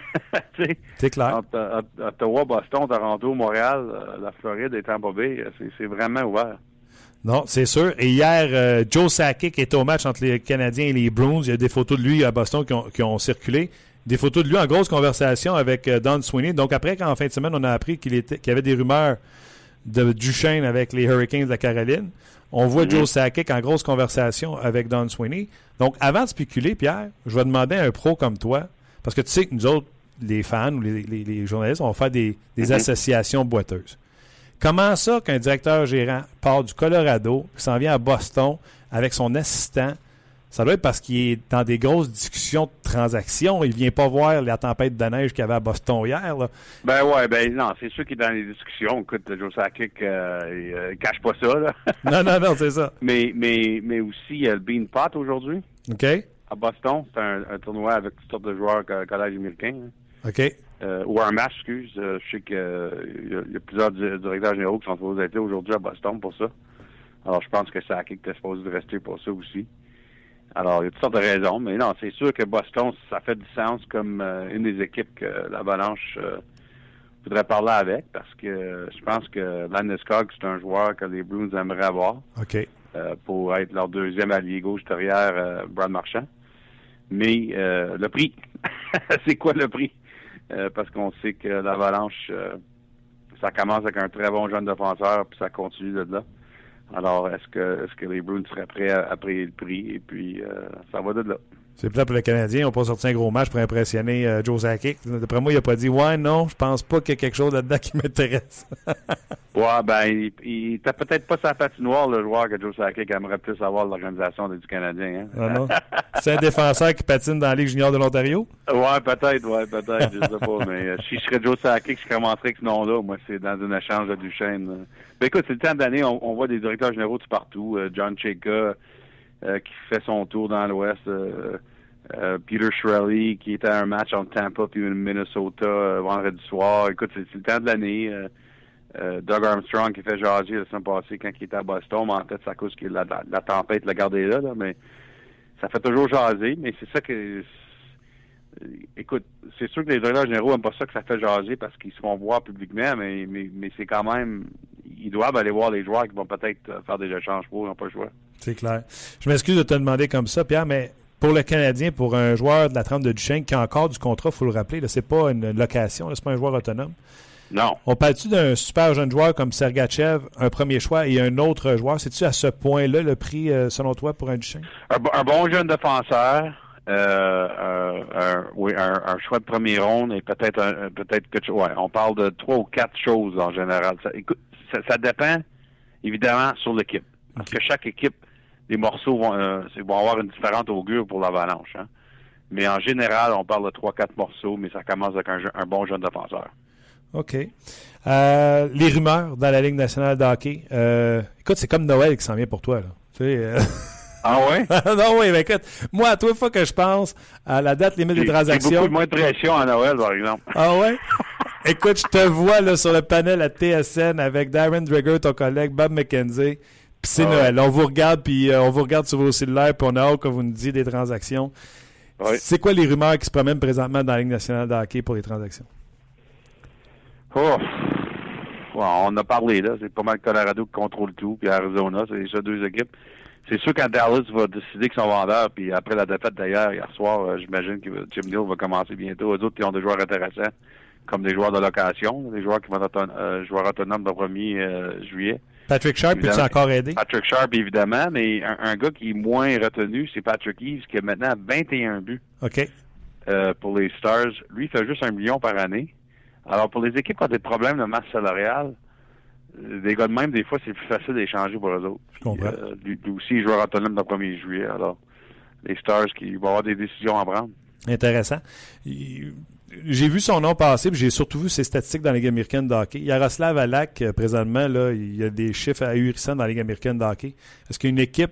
C'est clair. entre, Ot- Ottawa, Boston, Toronto, Montréal, euh, la Floride et Tampa Bay, euh, c'est- vraiment ouvert. Non, c'est sûr. Et hier, euh, Joe Sakic était au match entre les Canadiens et les Bruins. Il y a des photos de lui à Boston qui ont, qui ont circulé. Des photos de lui en grosse conversation avec euh, Don Sweeney. Donc après, qu'en fin de semaine, on a appris qu'il y avait des rumeurs de Duchesne avec les Hurricanes de la Caroline, on voit Mhm. Joe Sakic en grosse conversation avec Don Sweeney. Donc avant de spéculer, Pierre, je vais demander à un pro comme toi, parce que tu sais que nous autres, les fans ou les, les- les journalistes, on va faire des, des Mhm. associations boiteuses. Comment ça qu'un directeur gérant part du Colorado, s'en vient à Boston avec son assistant? Ça doit être parce qu'il est dans des grosses discussions de transactions. Il vient pas voir la tempête de neige qu'il y avait à Boston hier. là. Ben ouais, ben non, c'est sûr qu'il est dans les discussions. Écoute, Joe Sakic, euh, il euh, cache pas ça, là. Non, non, non, c'est ça. mais, mais, mais aussi, il y a le Bean Pot aujourd'hui, OK? à Boston. C'est un, un tournoi avec toutes sortes de joueurs co- collège américain. hein. OK. Euh, ou un match, excuse. Euh, je sais qu'il y, a- il y a plusieurs di- directeurs généraux qui sont supposés être là aujourd'hui à Boston pour ça. Alors, je pense que Sakic était supposé de rester pour ça aussi. Alors, il y a toutes sortes de raisons, mais non, c'est sûr que Boston, ça fait du sens comme euh, une des équipes que l'Avalanche euh, voudrait parler avec, parce que euh, je pense que Landeskog, c'est un joueur que les Bruins aimeraient avoir pour être leur deuxième allié gauche derrière Brad Marchand. Mais le prix, c'est quoi le prix? Parce qu'on sait que l'Avalanche, ça commence avec un très bon jeune défenseur, puis ça continue de là. Alors, est-ce que est-ce que les Bruins seraient prêts à, à payer le prix? Et puis, euh, ça va de là. C'est peut-être pour le Canadien. Ils n'ont pas sorti un gros match pour impressionner euh, Joe Sakic. D'après moi, il n'a pas dit Ouais, non, je pense pas qu'il y a quelque chose là-dedans qui m'intéresse. Ouais, ben, il, il était peut-être pas sa patinoire, le joueur que Joe Sakic aimerait plus avoir de l'organisation du Canadien. Hein? Ah non? C'est un défenseur qui patine dans la Ligue junior de l'Ontario? Ouais, peut-être, ouais, peut-être, je sais pas. Mais euh, si je serais Joe Sakic, je commencerais avec ce nom-là. Moi, c'est dans un échange de Duchesne. Ben écoute, c'est le temps d'année, on, on voit des directeurs généraux de partout. Euh, John Cheka, qui fait son tour dans l'Ouest. euh, euh, Peter Shirley, qui était à un match entre Tampa puis Minnesota euh, vendredi soir. Écoute, c'est le temps de l'année. Euh, euh, Doug Armstrong qui fait jaser la semaine passée quand il était à Boston, mais en fait, c'est à cause que la, tempête l'a gardé là, mais ça fait toujours jaser, mais c'est ça que euh, écoute, c'est sûr que les directeurs généraux n'aiment pas ça que ça fait jaser parce qu'ils se font voir publiquement, mais, mais, mais c'est quand même ils doivent aller voir les joueurs qui vont peut-être euh, faire des échanges pour, ils n'ont pas le choix. C'est clair. Je m'excuse de te demander comme ça, Pierre, mais pour le Canadien, pour un joueur de la trempe de Duchesne qui a encore du contrat, il faut le rappeler, ce n'est pas une location, c'est pas un joueur autonome. Non. On parle-tu d'un super jeune joueur comme Sergachev, un premier choix, et un autre joueur? C'est-tu à ce point-là le prix, euh, selon toi, pour un Duchesne? Un, bo- un bon jeune défenseur, euh, un, un- oui, un, un choix de premier ronde et peut-être peut-être que tu- ouais, on parle de trois ou quatre choses en général. Ça, écoute, ça, ça dépend évidemment sur l'équipe. Parce que chaque équipe, les morceaux vont, euh, vont avoir une différente augure pour l'avalanche. Hein. Mais en général, on parle de trois, quatre morceaux, mais ça commence avec un, bon jeune défenseur. OK. Euh, les rumeurs dans la Ligue nationale de hockey. Euh, écoute, c'est comme Noël qui s'en vient pour toi. Là. Tu sais, euh, Ah ouais? non, oui, mais écoute, moi, à toute fois que je pense à la date limite des J'ai j'ai transactions. beaucoup moins de pression à Noël, par exemple. Ah ouais? Écoute, je te vois là, sur le panel à TSN avec Darren Drager, ton collègue, Bob McKenzie. Puis c'est Ah. Noël. On vous regarde, puis euh, on vous regarde sur vos cellulaires, puis on a hâte que vous nous disiez des transactions. Oui. C'est quoi les rumeurs qui se promènent présentement dans la Ligue nationale de hockey pour les transactions? Oh. On a parlé, là. C'est pas mal Colorado qui contrôle tout, puis Arizona, c'est ça deux équipes. c'est sûr quand Dallas va décider qu'ils sont vendeurs, puis après la défaite d'ailleurs, hier soir, euh, j'imagine que Jim Neal va commencer bientôt. Eux autres qui ont des joueurs intéressants, comme des joueurs de location, des joueurs qui vont être euh, joueurs autonomes le 1er juillet. Patrick Sharp, peut-tu encore aider? Patrick Sharp, évidemment, mais un, gars qui est moins retenu, c'est Patrick Eves, qui a maintenant 21 buts. OK. pour les Stars. Lui, il fait juste un million par année. Alors, pour les équipes qui ont des problèmes de masse salariale, des gars de même, des fois, c'est plus facile d'échanger pour eux autres. Je comprends. Euh, lui, aussi, joueur autonome le 1er juillet. Alors, les Stars qui vont avoir des décisions à prendre. Intéressant. J'ai vu son nom passer, puis j'ai surtout vu ses statistiques dans la Ligue américaine de hockey. Yaroslav Alak, euh, présentement, là, il y a des chiffres ahurissants dans la Ligue américaine de hockey. Est-ce qu'une équipe,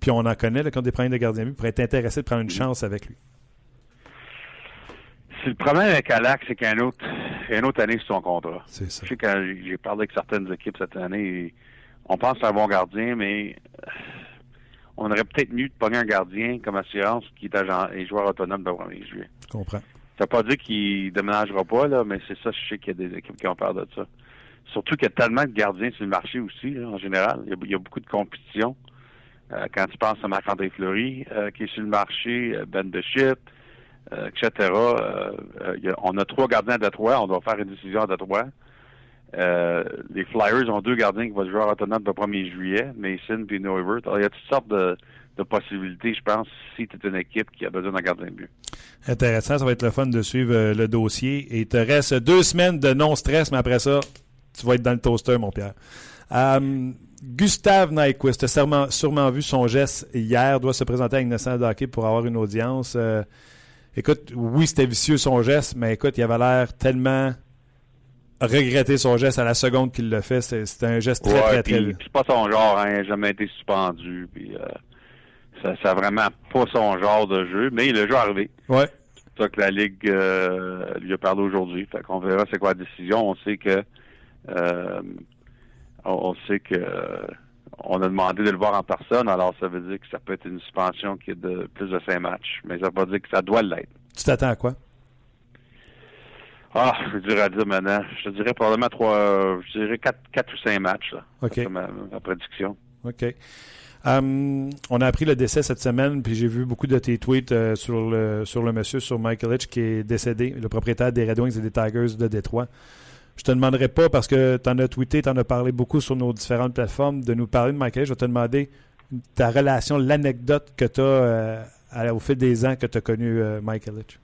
puis on en connaît, là, qui ont des problèmes de gardien de but, pourrait être intéressée de prendre une chance avec lui? le problème avec Alak, c'est qu'il y a une autre, une autre année sur son contrat. C'est ça. Je sais quand j'ai parlé avec certaines équipes cette année, on pense à un bon gardien, mais euh, on aurait peut-être mieux de pogner un gardien comme assurance qui est agent et joueur autonome de 1er juillet. Je comprends. Ça veut pas dire qu'il déménagera pas, là, mais c'est ça, je sais qu'il y a des équipes qui ont peur de ça. Surtout qu'il y a tellement de gardiens sur le marché aussi, en général. Il y, a, beaucoup de compétition. Euh, quand tu penses à Marc-André Fleury, euh, qui est sur le marché, Ben Bishop, euh, etc. Euh, euh, on a trois gardiens à Detroit. On doit faire une décision à Detroit. les Flyers ont deux gardiens qui vont jouer autonome le 1er juillet, Mason et Noivert. il y a toutes sortes de, possibilités, je pense, si tu es une équipe qui a besoin d'un gardien de but. Intéressant, ça va être le fun de suivre le dossier. Et il te reste deux semaines de non-stress, mais après ça, tu vas être dans le toaster, mon Pierre. Gustave Nyquist, tu as sûrement, vu son geste hier, doit se présenter avec National Hockey pour avoir une audience. Écoute, oui, c'était vicieux son geste, mais écoute, il avait l'air tellement regretté son geste à la seconde qu'il le fait. C'était un geste très, très, très... C'est pas son genre, hein. Jamais été suspendu. Puis, euh, ça, ça vraiment pas son genre de jeu, mais le jeu est arrivé. Ouais. C'est ça que la Ligue euh, lui a parlé aujourd'hui. Fait qu'on verra c'est quoi la décision. On sait que euh, on sait que on a demandé de le voir en personne, alors ça veut dire que ça peut être une suspension qui est de plus de cinq matchs, mais ça veut pas dire que ça doit l'être. Tu t'attends à quoi? Ah, je dirais à dire maintenant. Je dirais probablement trois, je dirais quatre, quatre ou cinq matchs, là. OK. Ma, prédiction. OK. Hum, on a appris le décès cette semaine, puis j'ai vu beaucoup de tes tweets euh, sur, le, sur le monsieur, sur Michael Hitch, qui est décédé, le propriétaire des Red Wings et des Tigers de Détroit. Je te demanderai pas, parce que tu en as tweeté, tu en as parlé beaucoup sur nos différentes plateformes, de nous parler de Michael. Je vais te demander ta relation, l'anecdote que tu as euh, au fil des ans que tu as connu euh, Michael Hitch.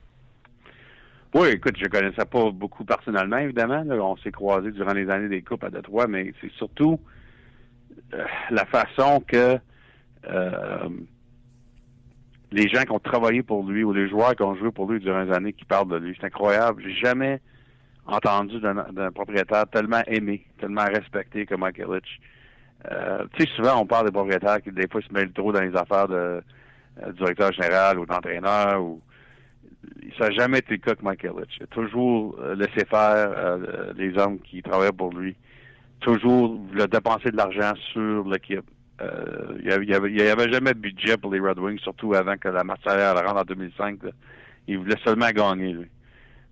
Oui, écoute, je connaissais pas beaucoup personnellement, évidemment. on s'est croisés durant les années des coupes à Detroit, mais c'est surtout euh, la façon que les gens qui ont travaillé pour lui ou les joueurs qui ont joué pour lui durant les années qui parlent de lui. C'est incroyable. J'ai jamais entendu d'un propriétaire tellement aimé, tellement respecté comme Michael Litch. Euh, tu sais, souvent, on parle des propriétaires qui, des fois, se mêlent trop dans les affaires de euh, directeur général ou d'entraîneur. ou Ça n'a jamais été le cas avec Michael Litch. Il a toujours euh, laissé faire euh, les hommes qui travaillaient pour lui. Toujours voulu dépenser de l'argent sur l'équipe. il n'y avait, jamais de budget pour les Red Wings, surtout avant que la Marseillère rentre en 2005. Il voulait seulement gagner, lui.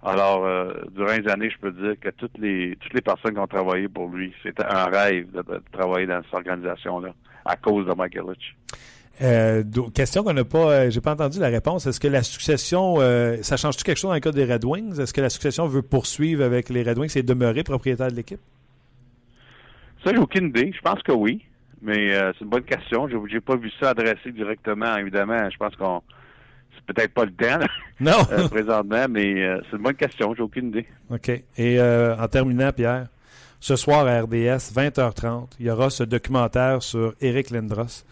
Alors, euh, durant les années, je peux dire que toutes les toutes les personnes qui ont travaillé pour lui, c'était un rêve de, travailler dans cette organisation-là à cause de Mike Illich. Euh, question qu'on n'a pas, euh, j'ai pas entendu la réponse. Est-ce que la succession, ça change-tu quelque chose dans le cas des Red Wings? Est-ce que la succession veut poursuivre avec les Red Wings et demeurer propriétaire de l'équipe? Ça, j'ai aucune idée. Je pense que oui. Mais c'est une bonne question. Je n'ai pas vu ça adressé directement, évidemment. Je pense qu'on peut-être pas le temps non. Euh, présentement, mais euh, c'est une bonne question, j'ai aucune idée. OK. Et euh, en terminant, Pierre, ce soir à RDS, 20h30, il y aura ce documentaire sur Eric Lindros.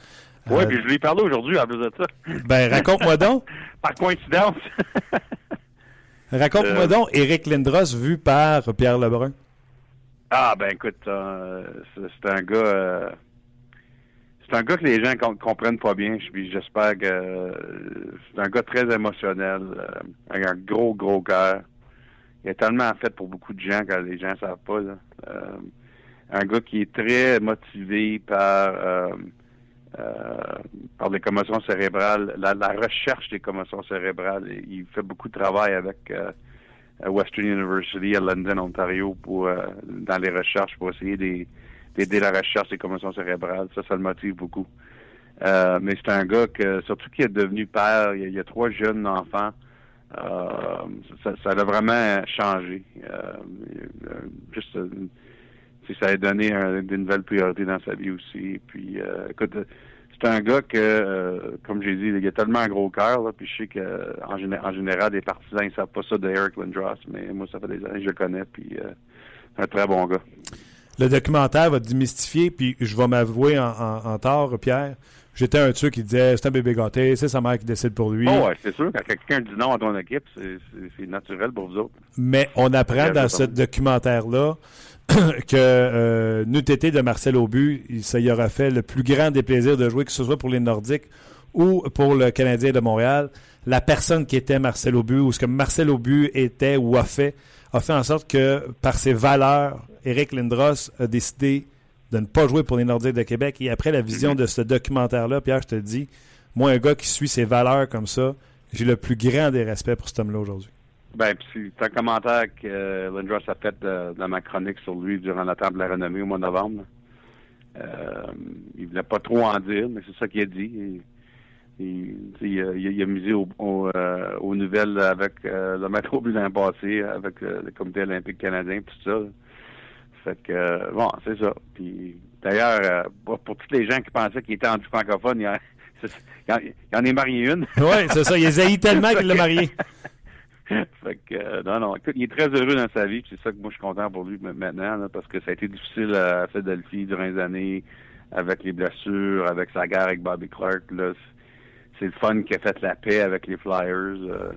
Oui, puis je lui ai parlé aujourd'hui à plus de ça. Ben, raconte-moi donc. par coïncidence. raconte-moi donc Eric Lindros vu par Pierre Lebrun. Ah, ben écoute, c'est un gars c'est un gars que les gens comprennent pas bien. J'espère que euh, c'est un gars très émotionnel, euh, avec un gros, gros cœur. Il est tellement fait pour beaucoup de gens que les gens savent pas. Euh, un gars qui est très motivé par par les commotions cérébrales, la, recherche des commotions cérébrales. Il fait beaucoup de travail avec Western University à London, Ontario, pour dans les recherches pour essayer d'aider la recherche des commotions cérébrales. Ça, ça le motive beaucoup. Euh, mais c'est un gars que, surtout qui est devenu père, il y a, trois jeunes enfants. Euh, ça, ça a vraiment changé. Euh, juste, ça a donné un, des nouvelles priorités dans sa vie aussi. Puis, écoute, c'est un gars que, comme j'ai dit, il a tellement un gros cœur. Puis je sais que en, en, général, les partisans ne savent pas ça de Eric Lindros, mais moi, ça fait des années que je le connais. Puis, un très bon gars. Le documentaire va démystifier, puis je vais m'avouer en, en, tort, Pierre. J'étais un truc qui disait c'est un bébé gâté, c'est sa mère qui décide pour lui. Oh ouais, c'est sûr. Quand quelqu'un dit non à ton équipe, c'est naturel pour vous autres. Mais on apprend dans ce documentaire-là que euh, de Marcel Aubu, ça y aura fait le plus grand des plaisirs de jouer, que ce soit pour les Nordiques ou pour le Canadien de Montréal. La personne qui était Marcel Aubu, ou ce que Marcel Aubu était ou a fait, a fait en sorte que, par ses valeurs, Eric Lindros a décidé de ne pas jouer pour les Nordiques de Québec. Et après la vision de ce documentaire-là, Pierre, je te dis, moi, un gars qui suit ses valeurs comme ça, j'ai le plus grand des respects pour cet homme-là aujourd'hui. Ben, puis c'est un commentaire que euh, Lindros a fait dans ma chronique sur lui durant la table de la renommée au mois de novembre. Euh, il voulait pas trop en dire, mais c'est ça qu'il a dit. Il, a, misé euh, aux nouvelles avec euh, le maître au but l'an passé, avec le comité olympique canadien, tout ça. Fait que, bon, c'est ça. Puis, d'ailleurs, pour, tous les gens qui pensaient qu'il était anti-francophone, il, y en est marié une. oui, c'est ça. Il les tellement qu'il l'a marié. fait que, non, non. Écoute, il est très heureux dans sa vie. C'est ça que moi, je suis content pour lui maintenant, parce que ça a été difficile à Philadelphie durant les années, avec les blessures, avec sa guerre avec Bobby Clark. Là, c'est le fun qui a fait la paix avec les Flyers euh,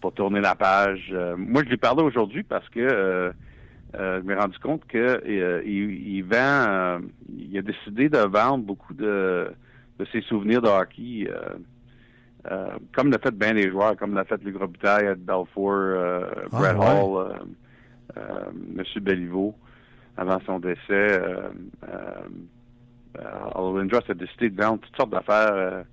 pour tourner la page. Euh, moi, je lui parlais aujourd'hui parce que euh, je m'ai rendu compte que il, vend, il a décidé de vendre beaucoup de, ses souvenirs de hockey, comme l'a fait bien les joueurs, comme l'a fait le gros Butaille, Balfour, ah, Brett Hall, M. Belliveau, avant son décès. alors, Lindros a décidé de vendre toutes sortes d'affaires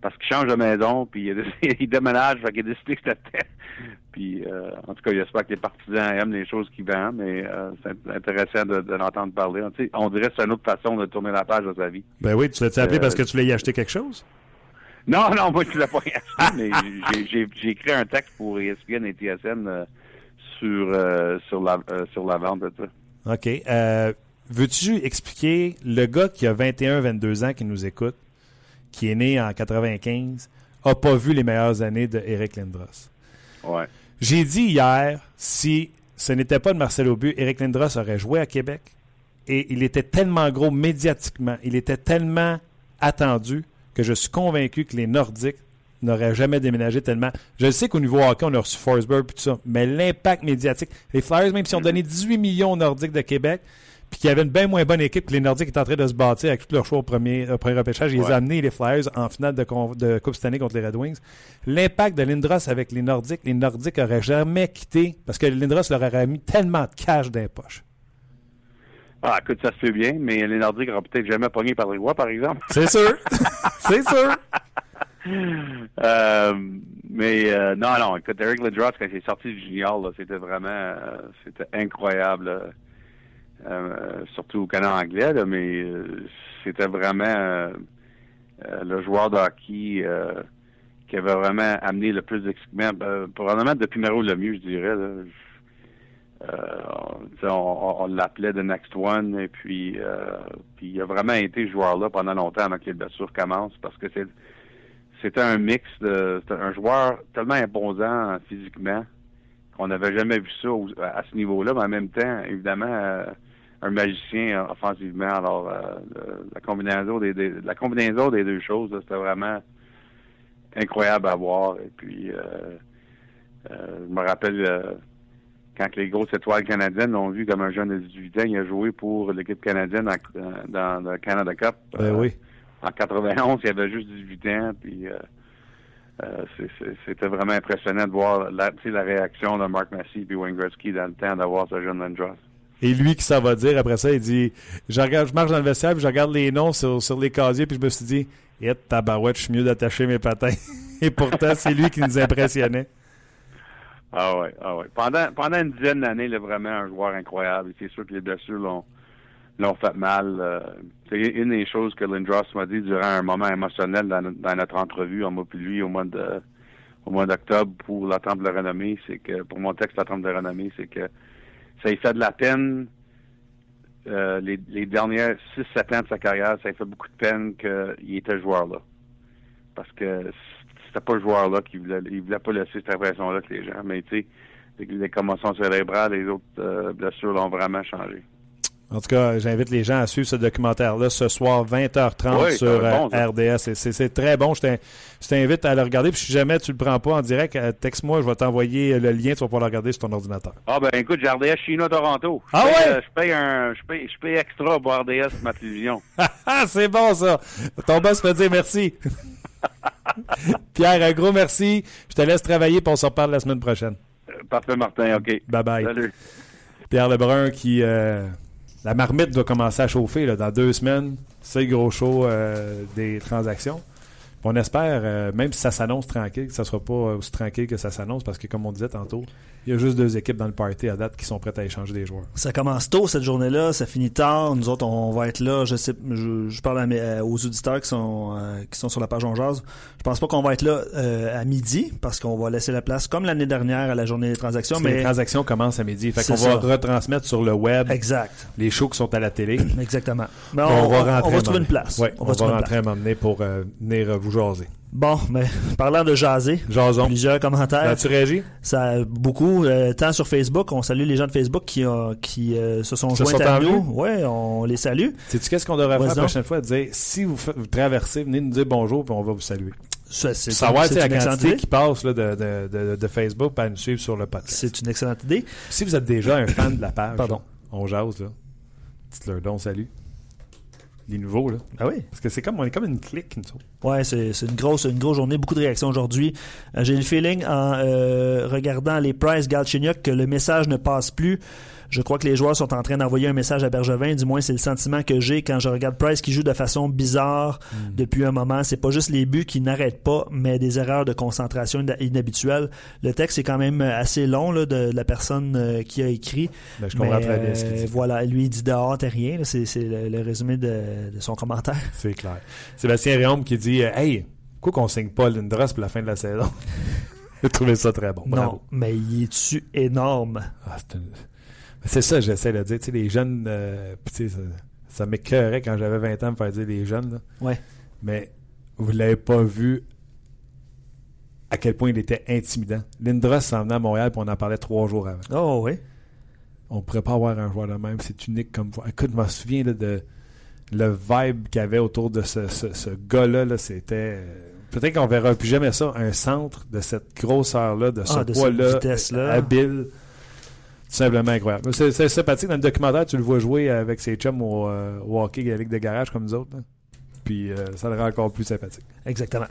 parce qu'il change de maison, puis il, déménage, fait qu'il a décidé que c'était Puis, euh, en tout cas, j'espère que les partisans aiment les choses qu'il vend, mais euh, c'est intéressant de, l'entendre parler. On, dirait que c'est une autre façon de tourner la page de sa vie. Ben oui, tu l'as appelé parce que tu voulais y acheter quelque chose? Non, non, moi, je ne l'ai pas acheté, mais j'ai écrit un texte pour ESPN et TSN euh, sur, sur, la, sur la vente de ça. OK. Veux-tu expliquer le gars qui a 21-22 ans qui nous écoute? qui est né en 95, n'a pas vu les meilleures années de Eric Lindros? Ouais. J'ai dit hier, si ce n'était pas de Marcel Aubu, Eric Lindros aurait joué à Québec et il était tellement gros médiatiquement, il était tellement attendu que je suis convaincu que les Nordiques n'auraient jamais déménagé tellement. Je sais qu'au niveau hockey, on a reçu Forsberg et tout ça, mais l'impact médiatique, les Flyers, même si on donné 18 millions aux Nordiques de Québec, puis qu'il y avait une bien moins bonne équipe que les Nordiques étaient en train de se bâtir avec tout leur choix au premier, au premier repêchage. Ils ont amené les Flyers en finale de, de Coupe Stanley contre les Red Wings. L'impact de Lindros avec les Nordiques, les Nordiques n'auraient jamais quitté parce que Lindros leur aurait mis tellement de cash dans les poches. Ah, écoute, ça se fait bien, mais les Nordiques n'auraient peut-être jamais pogné par les rois, par exemple. C'est sûr. C'est sûr. Euh, mais euh, non, non, écoute, Eric Lindros, quand il est sorti du junior, c'était vraiment euh, c'était incroyable. Euh, surtout au Canada anglais, mais euh, c'était vraiment euh, le joueur de hockey qui avait vraiment amené le plus d'excitement. probablement depuis le mieux, je dirais. On, l'appelait The Next One et puis, puis il a vraiment été joueur-là pendant longtemps avant que les blessures commencent parce que c'est c'était un mix de un joueur tellement imposant physiquement qu'on n'avait jamais vu ça à ce niveau-là, mais en même temps, évidemment, un magicien offensivement. Alors, euh, la combinaison des, deux choses, c'était vraiment incroyable à voir. Et puis, euh, euh, je me rappelle quand les grosses étoiles canadiennes l'ont vu comme un jeune de 18 ans, il a joué pour l'équipe canadienne dans le Canada Cup. Ben oui. En 91, il avait juste 18 ans, puis c'était vraiment impressionnant de voir la, la réaction de Mark Massey et Wayne Gretzky dans le temps d'avoir ce jeune Lindros. Et lui, qui ça va dire après ça, il dit je, regarde, je marche dans le vestiaire, puis je regarde les noms sur, sur les casiers, puis je me suis dit Et tabarouette, je suis mieux d'attacher mes patins. Et pourtant, c'est lui qui nous impressionnait. Ah ouais, ah ouais. Pendant, pendant une dizaine d'années, il est vraiment un joueur incroyable. C'est sûr que les blessures l'ont, l'ont fait mal. c'est une des choses que Lindros m'a dit durant un moment émotionnel dans, dans notre entrevue, en moi puis lui, au mois de au mois d'octobre pour la Temple de renommée, c'est que pour mon texte la Temple de renommée, c'est que ça lui fait de la peine euh, les, les dernières 6-7 ans de sa carrière, ça lui fait beaucoup de peine qu'il était joueur là. Parce que c'était pas le joueur là qui voulait il voulait pas laisser cette impression-là que les gens. Mais tu sais, les, commotions cérébrales, les autres euh, blessures l'ont vraiment changé. En tout cas, j'invite les gens à suivre ce documentaire-là ce soir, 20h30 sur RDS. C'est très bon. Je t'invite à le regarder. Puis si jamais tu le prends pas en direct, euh, texte-moi, je vais t'envoyer le lien. Tu vas pouvoir le regarder sur ton ordinateur. Ah ben écoute, j'ai RDS Chino-Toronto. Ah ouais? Euh, je paye un, je paye, je paye extra pour RDS ma télévision. Ah, c'est bon ça. Ton boss peut dire merci. Pierre, un gros merci. Je te laisse travailler pour on se reparle la semaine prochaine. parfait, Martin. OK. Bye bye. Salut. Pierre Lebrun qui la marmite doit commencer à chauffer là, dans deux semaines. C'est le gros show euh, des transactions. On espère, euh, même si ça s'annonce tranquille, que ça ne sera pas aussi tranquille que ça s'annonce, parce que comme on disait tantôt, il y a juste deux équipes dans le party à date qui sont prêtes à échanger des joueurs. Ça commence tôt cette journée-là, ça finit tard. Nous autres, on va être là. Je sais, je, parle euh, aux auditeurs qui sont euh, qui sont sur la page On Jazz. Je pense pas qu'on va être là à midi parce qu'on va laisser la place comme l'année dernière à la journée des transactions. Mais les transactions commencent à midi, fait qu'on va retransmettre sur le web. Exact. Les shows qui sont à la télé. Exactement. on, va, on va trouver une place. on, va, rentrer à m'emmener pour venir vous jaser. Bon, mais parlant de jaser, Jason. plusieurs commentaires. As-tu réagi? Ça, beaucoup, euh, tant sur Facebook, on salue les gens de Facebook qui, qui euh, se sont joints à nous. Oui, on les salue. Sais-tu qu'est-ce qu'on devrait faire la prochaine fois? Dire, si vous, traversez, venez nous dire bonjour puis on va vous saluer. C'est savoir c'est la quantité qui passe là, de, de, de, de, Facebook pour nous suivre sur le podcast. C'est une excellente idée. Si vous êtes déjà un fan de la page, Pardon. on jase, là. Dites-leur donc salut les nouveaux. Là. Ah oui? Parce que c'est comme, on est comme une clique, nous Ouais, c'est, une, grosse, une grosse journée, beaucoup de réactions aujourd'hui. Euh, j'ai le feeling en euh, regardant les Price Galchenyuk que le message ne passe plus. Je crois que les joueurs sont en train d'envoyer un message à Bergevin. Du moins, c'est le sentiment que j'ai quand je regarde Price qui joue de façon bizarre hmm. depuis un moment. C'est pas juste les buts qui n'arrêtent pas, mais des erreurs de concentration inhabituelles. Le texte est quand même assez long là, de, la personne euh, qui a écrit. Ben, je comprends très bien ce qu'il dit. Voilà, lui, il dit dehors, t'es rien. C'est, le, résumé de, son commentaire. C'est clair. Sébastien Réaume qui dit euh, Hey, quoi qu'on signe pas Lindros pour la fin de la saison? J'ai trouvé ça très bon. Non, mais il est-tu énorme? Ah, c'est une... C'est ça, j'essaie de dire. Tu sais, les jeunes, euh, ça, ça m'écœurait quand j'avais 20 ans de me faire dire les jeunes. Là. Ouais. Mais vous l'avez pas vu à quel point il était intimidant. Lindros s'en venait à Montréal et on en parlait trois jours avant. Oh oui. On pourrait pas avoir un joueur de même. C'est unique comme Écoute, je me souviens de le vibe qu'il y avait autour de ce, ce, gars-là. c'était. Peut-être qu'on verra plus jamais ça, un centre de cette grosseur-là, de ce ah, poids-là, habile simplement incroyable. C'est sympathique. Dans le documentaire, tu le vois jouer avec ses chums au, euh, au hockey Ligue de garage comme nous autres. Puis euh, ça le rend encore plus sympathique. Exactement.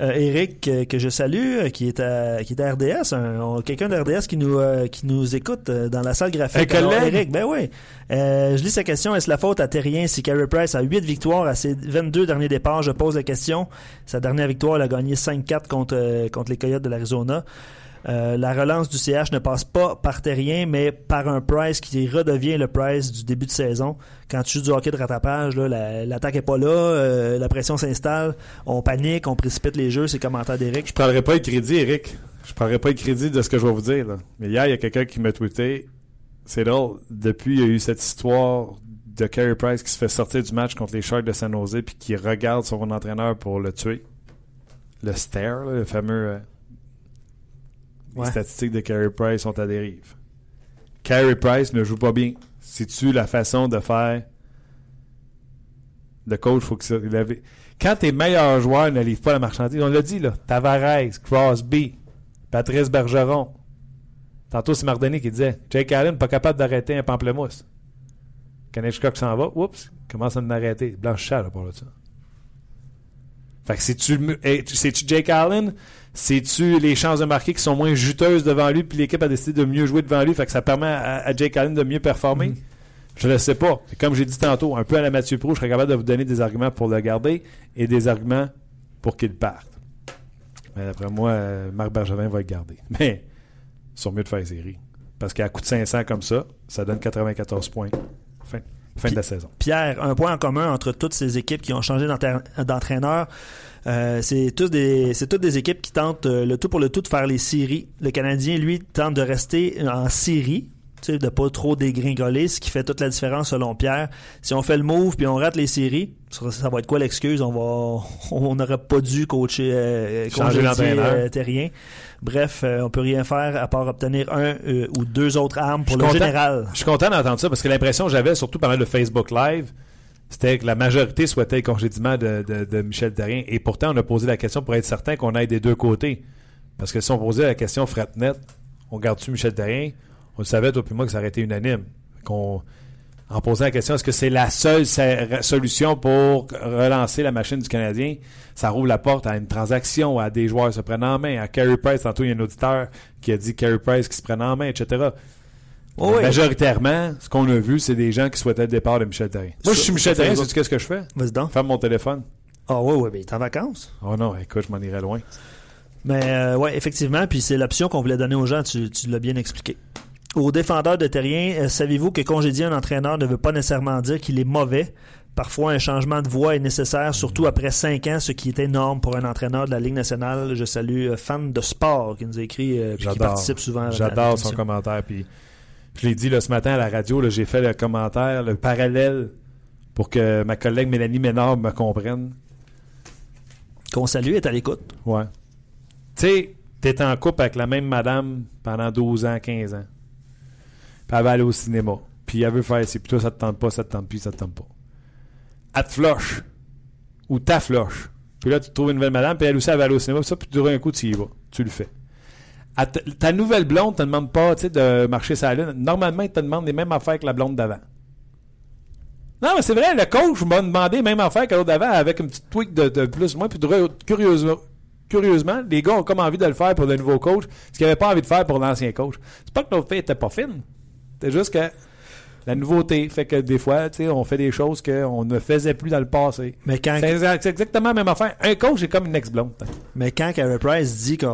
Euh, Eric, que je salue, qui est à, qui est à RDS, quelqu'un d'RDS qui nous qui nous écoute dans la salle graphique. Un Eric, ben oui. je lis sa question. Est-ce la faute à Terrien si Carey Price a 8 victoires à ses 22 derniers départs? Je pose la question. Sa dernière victoire, elle a gagné 5-4 contre, contre les Coyotes de l'Arizona. Euh, la relance du CH ne passe pas par Terrien, mais par un Price qui redevient le Price du début de saison. Quand tu joues du hockey de rattrapage, l'attaque est pas là, euh, la pression s'installe, on panique, on précipite les jeux, c'est commentaire d'Eric. Je prendrai pas le crédit, Eric. Je prendrai pas le crédit de ce que je vais vous dire. Mais hier, il y a quelqu'un qui m'a tweeté. C'est drôle. Depuis, il y a eu cette histoire de Carey Price qui se fait sortir du match contre les Sharks de San Jose puis qui regarde son entraîneur pour le tuer. Le stare, le fameux euh, les statistiques de Carey Price sont à dérive. Carey Price ne joue pas bien. C'est-tu la façon de faire le coach, faut que ça. Quand tes meilleurs joueurs ne livrent pas la marchandise, on l'a dit là, Tavares, Crosby, Patrice Bergeron. Tantôt, c'est Mardoni qui disait Jake Allen, pas capable d'arrêter un pamplemousse. Kanechka s'en va, oups, commence à m'arrêter. Blanchard, là, pour là, ça. Fait que c'est-tu Jake Allen? C'est-tu les chances de marquer qui sont moins juteuses devant lui, puis l'équipe a décidé de mieux jouer devant lui, fait que ça permet à, Jake Allen de mieux performer? Mm-hmm. Je ne sais pas. comme j'ai dit tantôt, un peu à la Mathieu Pro, je serais capable de vous donner des arguments pour le garder et des arguments pour qu'il parte. Mais d'après moi, euh, Marc Bergevin va le garder. Mais ils sont mieux de faire série. Parce qu'à coup de 500 comme ça, ça donne 94 points. Enfin, fin de la saison. Pierre, un point en commun entre toutes ces équipes qui ont changé d'entraîneur, euh, c'est toutes des c'est toutes des équipes qui tentent euh, le tout pour le tout de faire les séries. Le Canadien, lui, tente de rester en série, tu sais, de pas trop dégringoler, ce qui fait toute la différence selon Pierre. Si on fait le move puis on rate les séries, ça, va être quoi l'excuse? On va on n'aurait pas dû coacher euh, changer l'entraîneur. terrien. Bref, on peut rien faire à part obtenir un ou deux autres armes pour le général. Je suis content d'entendre ça parce que l'impression que j'avais surtout pendant le Facebook Live c'était que la majorité souhaitait le congédiement de, de, Michel Terrien. Et pourtant, on a posé la question pour être certain qu'on aille des deux côtés. Parce que si on posait la question fretnet, on garde-tu Michel Terrien? On le savait, toi et moi, que ça aurait été unanime. En posant la question, est-ce que c'est la seule solution pour relancer la machine du Canadien? Ça rouvre la porte à une transaction, à des joueurs se prennent en main, à Carey Price. Tantôt, il y a un auditeur qui a dit Carey Price qui se prenne en main, etc. Majoritairement, ce qu'on a vu, c'est des gens qui souhaitaient le départ de Michel Therrien. Moi, je suis Michel Therrien, sais-tu qu'est-ce que je fais? Vas-y donc. Ferme mon téléphone. Ah oui, oui, mais t'es en vacances. Oh non, écoute, je m'en irais loin. Mais euh, ouais, effectivement, puis c'est l'option qu'on voulait donner aux gens, tu, l'as bien expliqué. Aux défendeurs de Terrien, euh, savez-vous que congédier un entraîneur ne veut pas nécessairement dire qu'il est mauvais? Parfois, un changement de voix est nécessaire, surtout après cinq ans, ce qui est énorme pour un entraîneur de la Ligue nationale. Je salue euh, fan de sport qui nous a écrit et qui participe souvent. J'adore son commentaire. Puis je l'ai dit ce matin à la radio, j'ai fait le commentaire, le parallèle pour que ma collègue Mélanie Ménard me comprenne. Qu'on salue, est à l'écoute. Ouais. Tu sais, t'es en couple avec la même madame pendant 12 ans, 15 ans. Puis elle va aller au cinéma. Puis elle veut faire c'est plutôt ça te tente pas, ça te tente plus, ça te tente pas. Elle te floche. Ou ta floche. Puis là, tu trouves une nouvelle madame, puis elle aussi, elle va aller au cinéma. Puis ça, puis tu un coup, tu y vas. Tu le fais ta nouvelle blonde te demande pas de marcher sa lune. Normalement, il te demande les mêmes affaires que la blonde d'avant. Non, mais c'est vrai, le coach m'a demandé les mêmes affaires que l'autre d'avant avec une petite tweak de, plus ou moins. Puis curieusement, curieusement, les gars ont comme envie de le faire pour le nouveau coach, ce qu'ils n'avaient pas envie de faire pour l'ancien coach. C'est pas que l'autre fille était pas fine. C'est juste que la nouveauté fait que des fois, tu sais, on fait des choses qu'on ne faisait plus dans le passé. Mais quand c'est exactement la même affaire. Un coach est comme une ex-blonde. Mais quand Carey Price dit que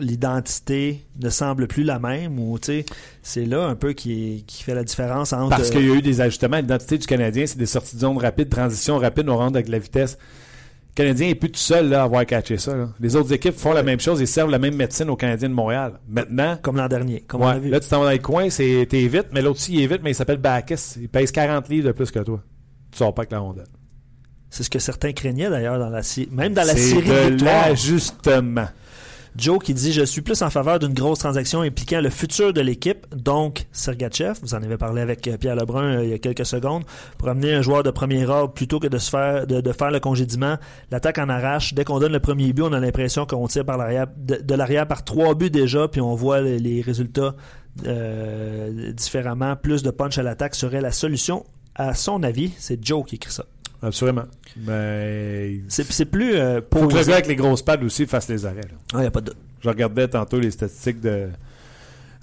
l'identité ne semble plus la même, ou tu sais, c'est là un peu qui, qui fait la différence entre. Parce qu'il y a eu des ajustements. L'identité du Canadien, c'est des sorties de zone rapides, transition rapide, on rentre avec la vitesse. Le Canadien n'est plus tout seul là, à avoir catché ça. Les autres équipes font la même chose et servent la même médecine aux Canadiens de Montréal. Maintenant. Comme l'an dernier. Comme Là, tu t'en vas dans les coins, t'es vite, mais l'autre aussi il est vite, mais il s'appelle Bacchus. Il pèse 40 livres de plus que toi. Tu sors pas avec la rondelle. C'est ce que certains craignaient d'ailleurs dans la même dans la série de l'ajustement. Joe qui dit Je suis plus en faveur d'une grosse transaction impliquant le futur de l'équipe, donc Sergachev, vous en avez parlé avec euh, Pierre Lebrun euh, il y a quelques secondes, pour amener un joueur de premier ordre plutôt que de se faire de, faire le congédiement. L'attaque en arrache. Dès qu'on donne le premier but, on a l'impression qu'on tire par l'arrière de, l'arrière par trois buts déjà, puis on voit les, résultats euh, différemment. Plus de punch à l'attaque serait la solution. À son avis, c'est Joe qui écrit ça. Absolument. Mais. C'est plus. Euh, Faut que le gars avec les grosses pads aussi fasse les arrêts. Il n'y a pas de Je regardais tantôt les statistiques de,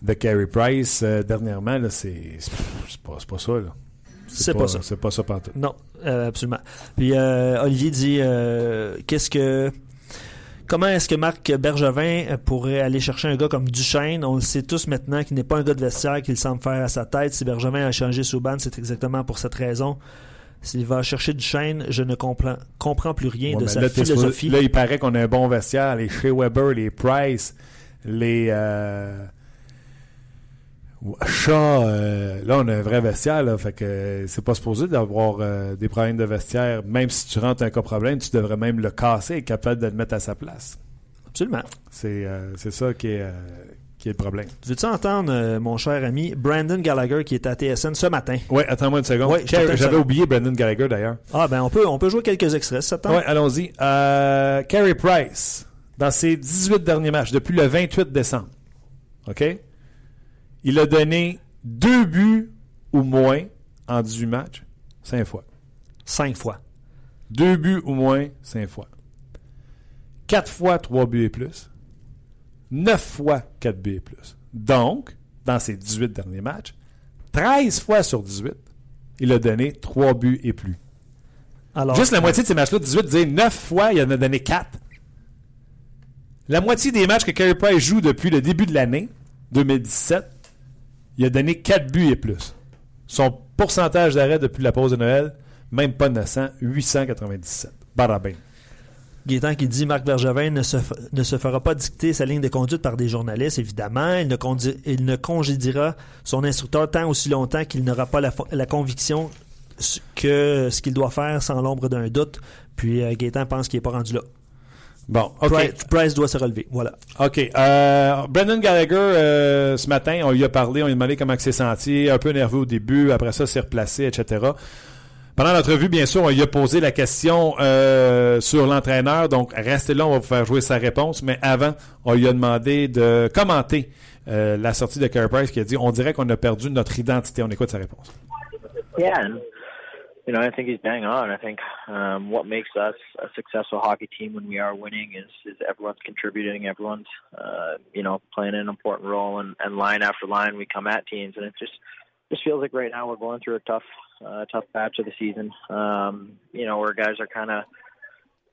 de Carey Price euh, dernièrement. C'est pas, pas ça. C'est pas, ça. C'est pas ça partout. Non, euh, absolument. Puis Olivier dit qu'est-ce que. Comment est-ce que Marc Bergevin pourrait aller chercher un gars comme Duchesne? On le sait tous maintenant qu'il n'est pas un gars de vestiaire qu'il semble faire à sa tête. Si Bergevin a changé Souban, c'est exactement pour cette raison. S'il va chercher du chêne, je ne comprends, comprends plus rien de sa philosophie. là, il paraît qu'on a un bon vestiaire. Les Shea Weber, les Price, les euh, Shaw. Euh, là, on a un vrai vestiaire. Là, fait que c'est pas supposé d'avoir euh, des problèmes de vestiaire. Même si tu rentres un cas problème, tu devrais même le casser et capable de le mettre à sa place. Absolument. C'est ça qui est qui est le problème. Veux-tu entendre, euh, mon cher ami, Brandon Gallagher qui est à TSN ce matin? Oui, attends-moi une seconde. J'avais oublié Brandon Gallagher d'ailleurs. Ah, ben on peut, on peut jouer quelques extraits, ça Oui, allons-y. Euh, Carey Price, dans ses 18 derniers matchs, depuis le 28 décembre, OK? Il a donné deux buts ou moins en 18 matchs, cinq fois. Cinq fois. Deux buts ou moins, cinq fois. Quatre fois, trois buts et plus. 9 fois 4 buts et plus. Donc, dans ses 18 derniers matchs, 13 fois sur 18, il a donné 3 buts et plus. Alors, Juste la moitié de ces matchs-là, 18, disait 9 fois, il en a donné 4. La moitié des matchs que Carey Price joue depuis le début de l'année, 2017, il a donné 4 buts et plus. Son pourcentage d'arrêt depuis la pause de Noël, même pas 900, 897. Barabin. Gaétan qui dit Marc Bergevin ne se, ne se fera pas dicter sa ligne de conduite par des journalistes, évidemment. Il ne, il ne congédiera son instructeur tant aussi longtemps qu'il n'aura pas la, la, conviction que ce qu'il doit faire sans l'ombre d'un doute. Puis euh, Gaétan pense qu'il n'est pas rendu là. Bon, OK. Price, Price, doit se relever. Voilà. OK. Euh, Brendan Gallagher, euh, ce matin, on lui a parlé, on lui a demandé comment il s'est senti, un peu nerveux au début, après ça, s'est replacé, etc. Pendant l'entrevue, bien sûr, on lui a posé la question euh, sur l'entraîneur. Donc, restez là, on va vous faire jouer sa réponse. Mais avant, on lui a demandé de commenter euh, la sortie de Carey Price qui a dit on dirait qu'on a perdu notre identité. On écoute sa réponse. Yeah, you know, I think he's bang on. I think um, what makes us a successful hockey team when we are winning is, is everyone's contributing, everyone's, uh, you know, playing an important role, and, and line after line we come at teams, and it just just feels like right now we're going through a tough uh, tough patch of the season. Um, you know, where guys are kind of,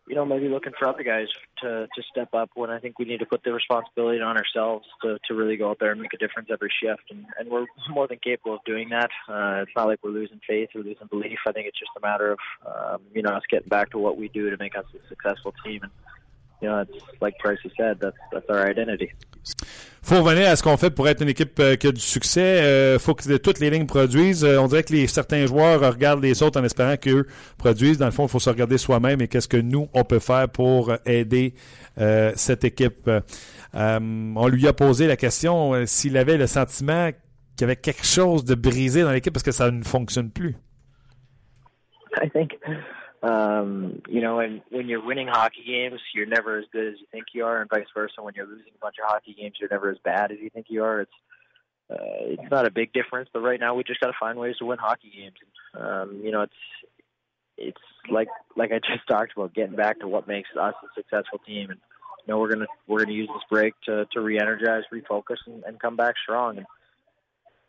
you know, maybe looking for other guys to to step up. When I think we need to put the responsibility on ourselves to to really go out there and make a difference every shift, and and we're more than capable of doing that. Uh, it's not like we're losing faith or losing belief. I think it's just a matter of, um, you know, us getting back to what we do to make us a successful team. And you know, it's like Pricey said, that's that's our identity. faut revenir à ce qu'on fait pour être une équipe euh, qui a du succès. Il euh, faut que toutes les lignes produisent. Euh, on dirait que les, certains joueurs regardent les autres en espérant qu'eux produisent. Dans le fond, il faut se regarder soi-même et qu'est-ce que nous, on peut faire pour aider cette équipe. on lui a posé la question s'il avait le sentiment qu'il y avait quelque chose de brisé dans l'équipe parce que ça ne fonctionne plus. I think um, you know, and when you're winning hockey games, you're never as good as you think you are, and vice versa. When you're losing a bunch of hockey games, you're never as bad as you think you are. It's uh, it's not a big difference, but right now we just got to find ways to win hockey games. Um, you know, it's it's like like I just talked about, getting back to what makes us a successful team, and you know we're gonna we're gonna use this break to to re-energize, refocus, and, and come back strong. And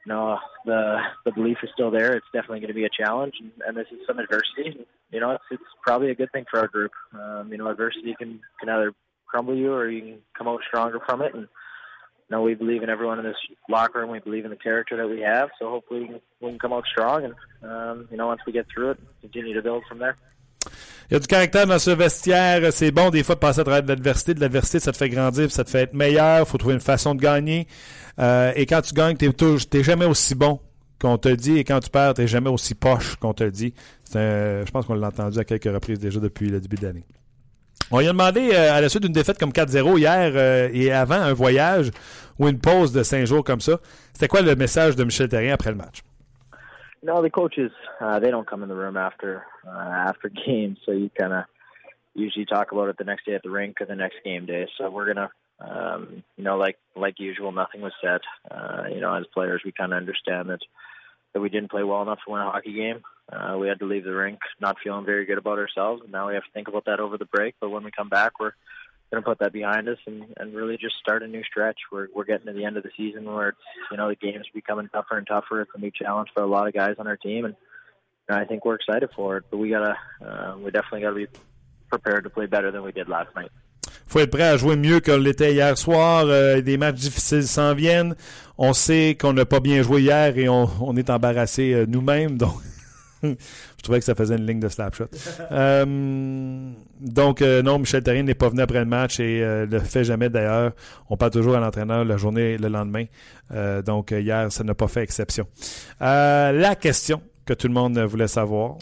no, the the belief is still there. It's definitely going to be a challenge, and, and this is some adversity. You know, it's it's probably a good thing for our group. Um, you know, adversity can can either crumble you or you can come out stronger from it. And you know, we believe in everyone in this locker room. We believe in the character that we have. So hopefully we can, we can come out strong. And um, you know, once we get through it, continue to build from there. Il y a du caractère dans ce vestiaire. C'est bon des fois de passer à travers de l'adversité. De l'adversité, ça te fait grandir, ça te fait être meilleur. Il faut trouver une façon de gagner. Euh, et quand tu gagnes, tu n'es jamais aussi bon qu'on te dit. Et quand tu perds, tu n'es jamais aussi poche qu'on te dit. Un, je pense qu'on l'a entendu à quelques reprises déjà depuis le début de l'année. On lui a demandé, euh, à la suite d'une défaite comme 4-0 hier euh, et avant un voyage ou une pause de cinq jours comme ça, c'était quoi le message de Michel Terrien après le match? No, the coaches uh, they don't come in the room after uh, after games, so you kind of usually talk about it the next day at the rink or the next game day. So we're gonna, um, you know, like like usual, nothing was said. Uh, you know, as players, we kind of understand that that we didn't play well enough to win a hockey game. Uh, we had to leave the rink not feeling very good about ourselves, and now we have to think about that over the break. But when we come back, we're going to put that behind us and, and really just start a new stretch. We're we're getting to the end of the season where you know the games becoming tougher and tougher. It's a new challenge for a lot of guys on our team, and, and I think we're excited for it. But we gotta uh, we definitely got to be prepared to play better than we did faut être prêt à jouer mieux qu'on l'était hier soir. Euh, des matchs difficiles s'en viennent. On sait qu'on n'a pas bien joué hier et on, on est embarrassé euh, nous-mêmes. Donc, je trouvais que ça faisait une ligne de slapshot. euh, donc, euh, non, Michel Terrien n'est pas venu après le match et euh, le fait jamais d'ailleurs. On parle toujours à l'entraîneur la journée, le lendemain. Euh, donc, hier, ça n'a pas fait exception. la question que tout le monde voulait savoir.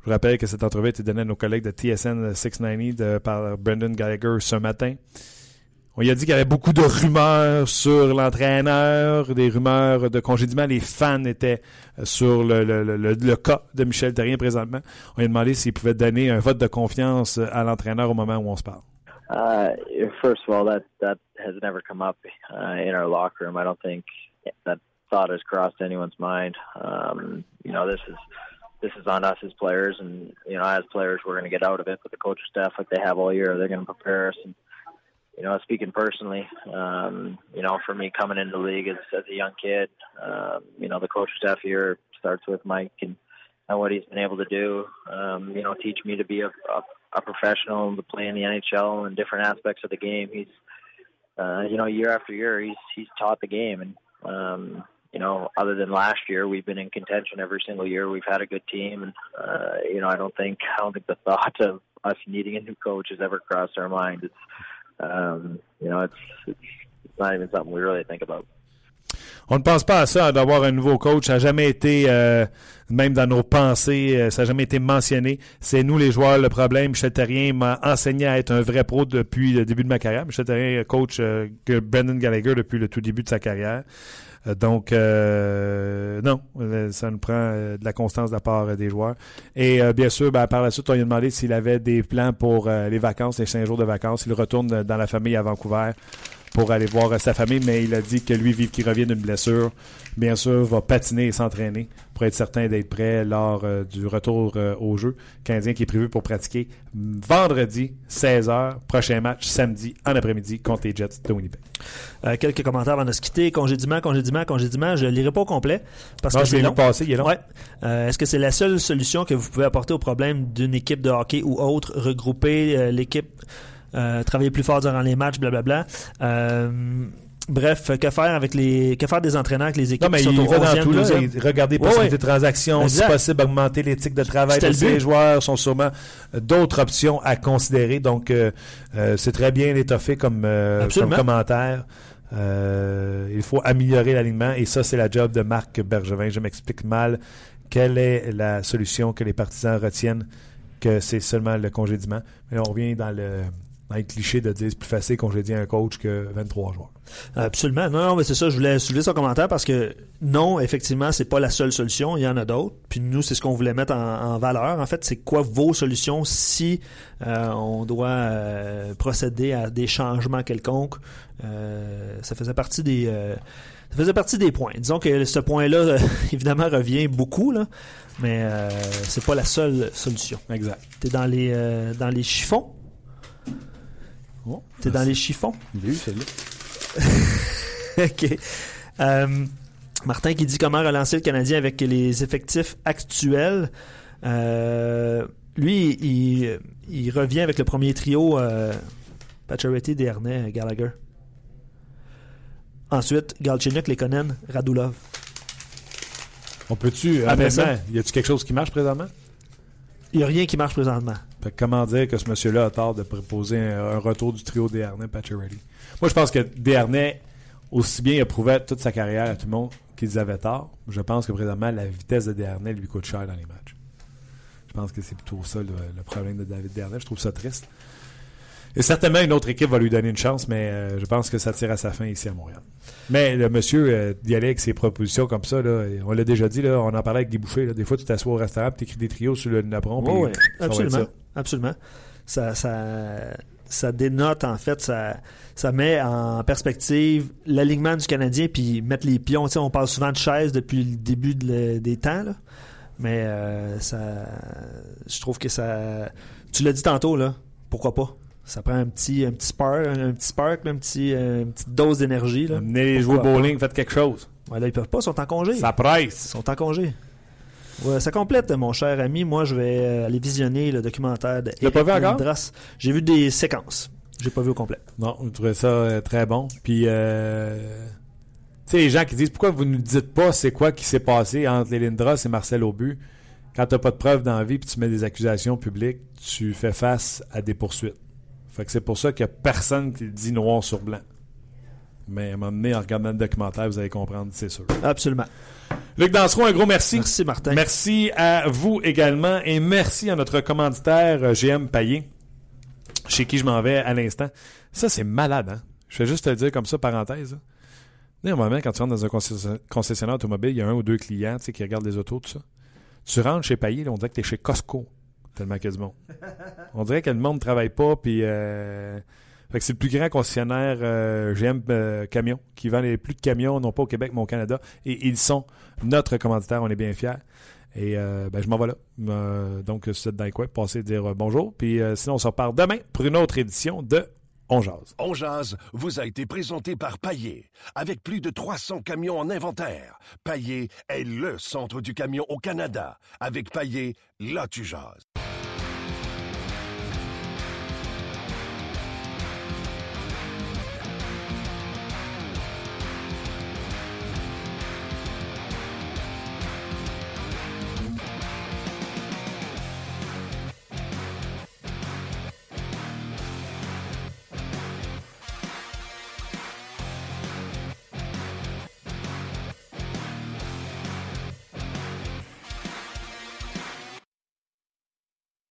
Je vous rappelle que cette entrevue a été donnée à nos collègues de TSN 690 de, par Brendan Gallagher ce matin. On y a dit qu'il y avait beaucoup de rumeurs sur l'entraîneur, des rumeurs de congédiement. Les fans étaient euh, sur le, le, le, le cas de Michel Terrien présentement. On lui a demandé s'il pouvait donner un vote de confiance à l'entraîneur au moment où on se parle. Uh, first of all, that that has never come up uh, in our locker room. I don't think that thought has crossed anyone's mind. Um, you know, this is this is on us as players, and you know, as players, we're going to get out of it. But the coaching staff, like they have all year, they're going to prepare us and you know, speaking personally, um, you know, for me coming into the league as, as a young kid, um, you know, the coach staff here starts with Mike and, and what he's been able to do, um, you know, teach me to be a, a, a professional and to play in the NHL and different aspects of the game. He's, uh, you know, year after year, he's, he's taught the game. And, um, you know, other than last year, we've been in contention every single year. We've had a good team, and uh, you know, I don't think I don't think the thought of us needing a new coach has ever crossed our mind. It's um, you know, it's, it's it's not even something we really think about. On ne pense pas à ça, d'avoir un nouveau coach. Ça n'a jamais été, euh, même dans nos pensées, euh, ça n'a jamais été mentionné. C'est nous les joueurs le problème. Michel Terrien m'a enseigné à être un vrai pro depuis le début de ma carrière. Michel Terrien coach euh, Brendan Gallagher depuis le tout début de sa carrière. Euh, donc, euh, non, euh, ça nous prend de la constance de la part des joueurs. Et bien sûr, ben, par la suite, on lui a demandé s'il avait des plans pour les vacances, les cinq jours de vacances. Il retourne dans la famille à Vancouver pour aller voir sa famille, mais il a dit que lui, vive qu'il revient d'une blessure, bien sûr, va patiner et s'entraîner pour être certain d'être prêt lors euh, du retour euh, au jeu. Canadien qui est prévu pour pratiquer vendredi, 16h, prochain match samedi en après-midi contre les Jets de Winnipeg. Euh, quelques commentaires avant de se quitter. Congédiement, congédiement, congédiement. Je ne lirai pas au complet. Parce non, que je l'ai passé, il est long. Ouais. Est-ce que c'est la seule solution que vous pouvez apporter au problème d'une équipe de hockey ou autre, regrouper l'équipe euh, travailler plus fort durant les matchs, blablabla. Euh, Bref, que faire avec les, que faire des entraîneurs avec les équipes non, mais qui sont il au va 11e, dans tout, là, regarder les possibilités ouais. de transactions, si possible, augmenter l'éthique de travail de ces joueurs, sont sûrement d'autres options à considérer. Donc, euh, euh, c'est très bien étoffé comme, euh, comme commentaire. Euh, il faut améliorer l'alignement et ça, c'est la job de Marc Bergevin. Je m'explique mal. Quelle est la solution que les partisans retiennent que c'est seulement le congédiement? Mais on revient dans le dans les clichés de dire c'est plus facile congédier un coach que 23 joueurs. Absolument. Non, non, mais c'est ça, je voulais soulever son commentaire parce que non, effectivement, c'est pas la seule solution, il y en a d'autres. Puis nous, c'est ce qu'on voulait mettre en, valeur. En fait, c'est quoi vos solutions si euh, on doit euh, procéder à des changements quelconques? Euh, ça faisait partie des ça faisait partie des points. Disons que ce point-là, évidemment, revient beaucoup, là, mais c'est pas la seule solution. Exact. T'es dans les dans les chiffons. Oh, T'es dans les chiffons? Oui, c'est OK. Euh, Martin qui dit comment relancer le Canadien avec les effectifs actuels. Euh, lui, il, il, revient avec le premier trio euh, Pacioretty, Desharnais, Gallagher. Ensuite, Galchenyuk, Lekonen, Radulov. On peut-tu, Après ça, y a-tu quelque chose qui marche présentement? Il n'y a rien qui marche présentement. Fait que comment dire que ce monsieur-là a tort de proposer un, retour du trio Desharnais Pacioretty? Moi, je pense que Desharnais, aussi bien il a prouvé toute sa carrière à tout le monde qu'ils avaient tort. Je pense que présentement, la vitesse de Desharnais lui coûte cher dans les matchs. Je pense que c'est plutôt ça le, le, problème de David Desharnais. Je trouve ça triste. Et certainement, une autre équipe va lui donner une chance, mais euh, je pense que ça tire à sa fin ici à Montréal. Mais le monsieur euh, d'y aller avec ses propositions comme ça, là, on l'a déjà dit, là, on en parlait avec Guy Boucher. Là, des fois, tu t'assois au restaurant tu écris des trios sur le napron. Oui, oui, absolument. Absolument. Ça, ça, ça dénote, en fait, ça, ça met en perspective l'alignement du Canadien puis mettre les pions. On parle souvent de chaises depuis le début de, des temps, là. mais euh, ça, je trouve que ça. Tu l'as dit tantôt, là. Pourquoi pas? Ça prend un petit, un petit spark, un petit spark, un petit, une petite dose d'énergie. Amenez les joueurs bowling, faites quelque chose. Ouais, là, ils peuvent pas, ils sont en congé. Ça presse. Ils sont en congé. Ouais, ça complète, mon cher ami. Moi, je vais euh, aller visionner le documentaire de Tu pas vu encore? J'ai vu des séquences. J'ai pas vu au complet. Non, je trouvais ça euh, très bon. Puis, euh, tu sais, les gens qui disent pourquoi vous ne dites pas c'est quoi qui s'est passé entre les Lindros et Marcel Aubu? Quand tu n'as pas de preuves dans la vie puis tu mets des accusations publiques, tu fais face à des poursuites. Fait que c'est pour ça qu'il n'y a personne qui le dit noir sur blanc. Mais à un moment donné, en regardant le documentaire, vous allez comprendre, c'est sûr. Absolument. Luc Dansereau, un gros merci. Merci, Martin. Merci à vous également. Et merci à notre commanditaire euh, GM Payé, chez qui je m'en vais à l'instant. Ça, c'est malade, hein? Je vais juste te le dire comme ça, parenthèse. Moment, quand tu rentres dans un concessionnaire automobile, il y a un ou deux clients qui regardent les autos, tout ça. Tu rentres chez Payé, on dirait que tu es chez Costco. Tellement qu'il y a du monde. On dirait que le monde ne travaille pas, puis... Euh... C'est le plus grand concessionnaire euh, GM euh, Camion qui vend les plus de camions, non pas au Québec, mais au Canada. Et ils sont notre commanditaire, on est bien fiers. Et euh, ben, je m'en vais là. Donc, si vous êtes dans les dire bonjour. Puis sinon, on se repart demain pour une autre édition de On Jazz. On Jazz vous a été présenté par Paillé. Avec plus de 300 camions en inventaire, Paillé est le centre du camion au Canada. Avec Paillé, là tu jases.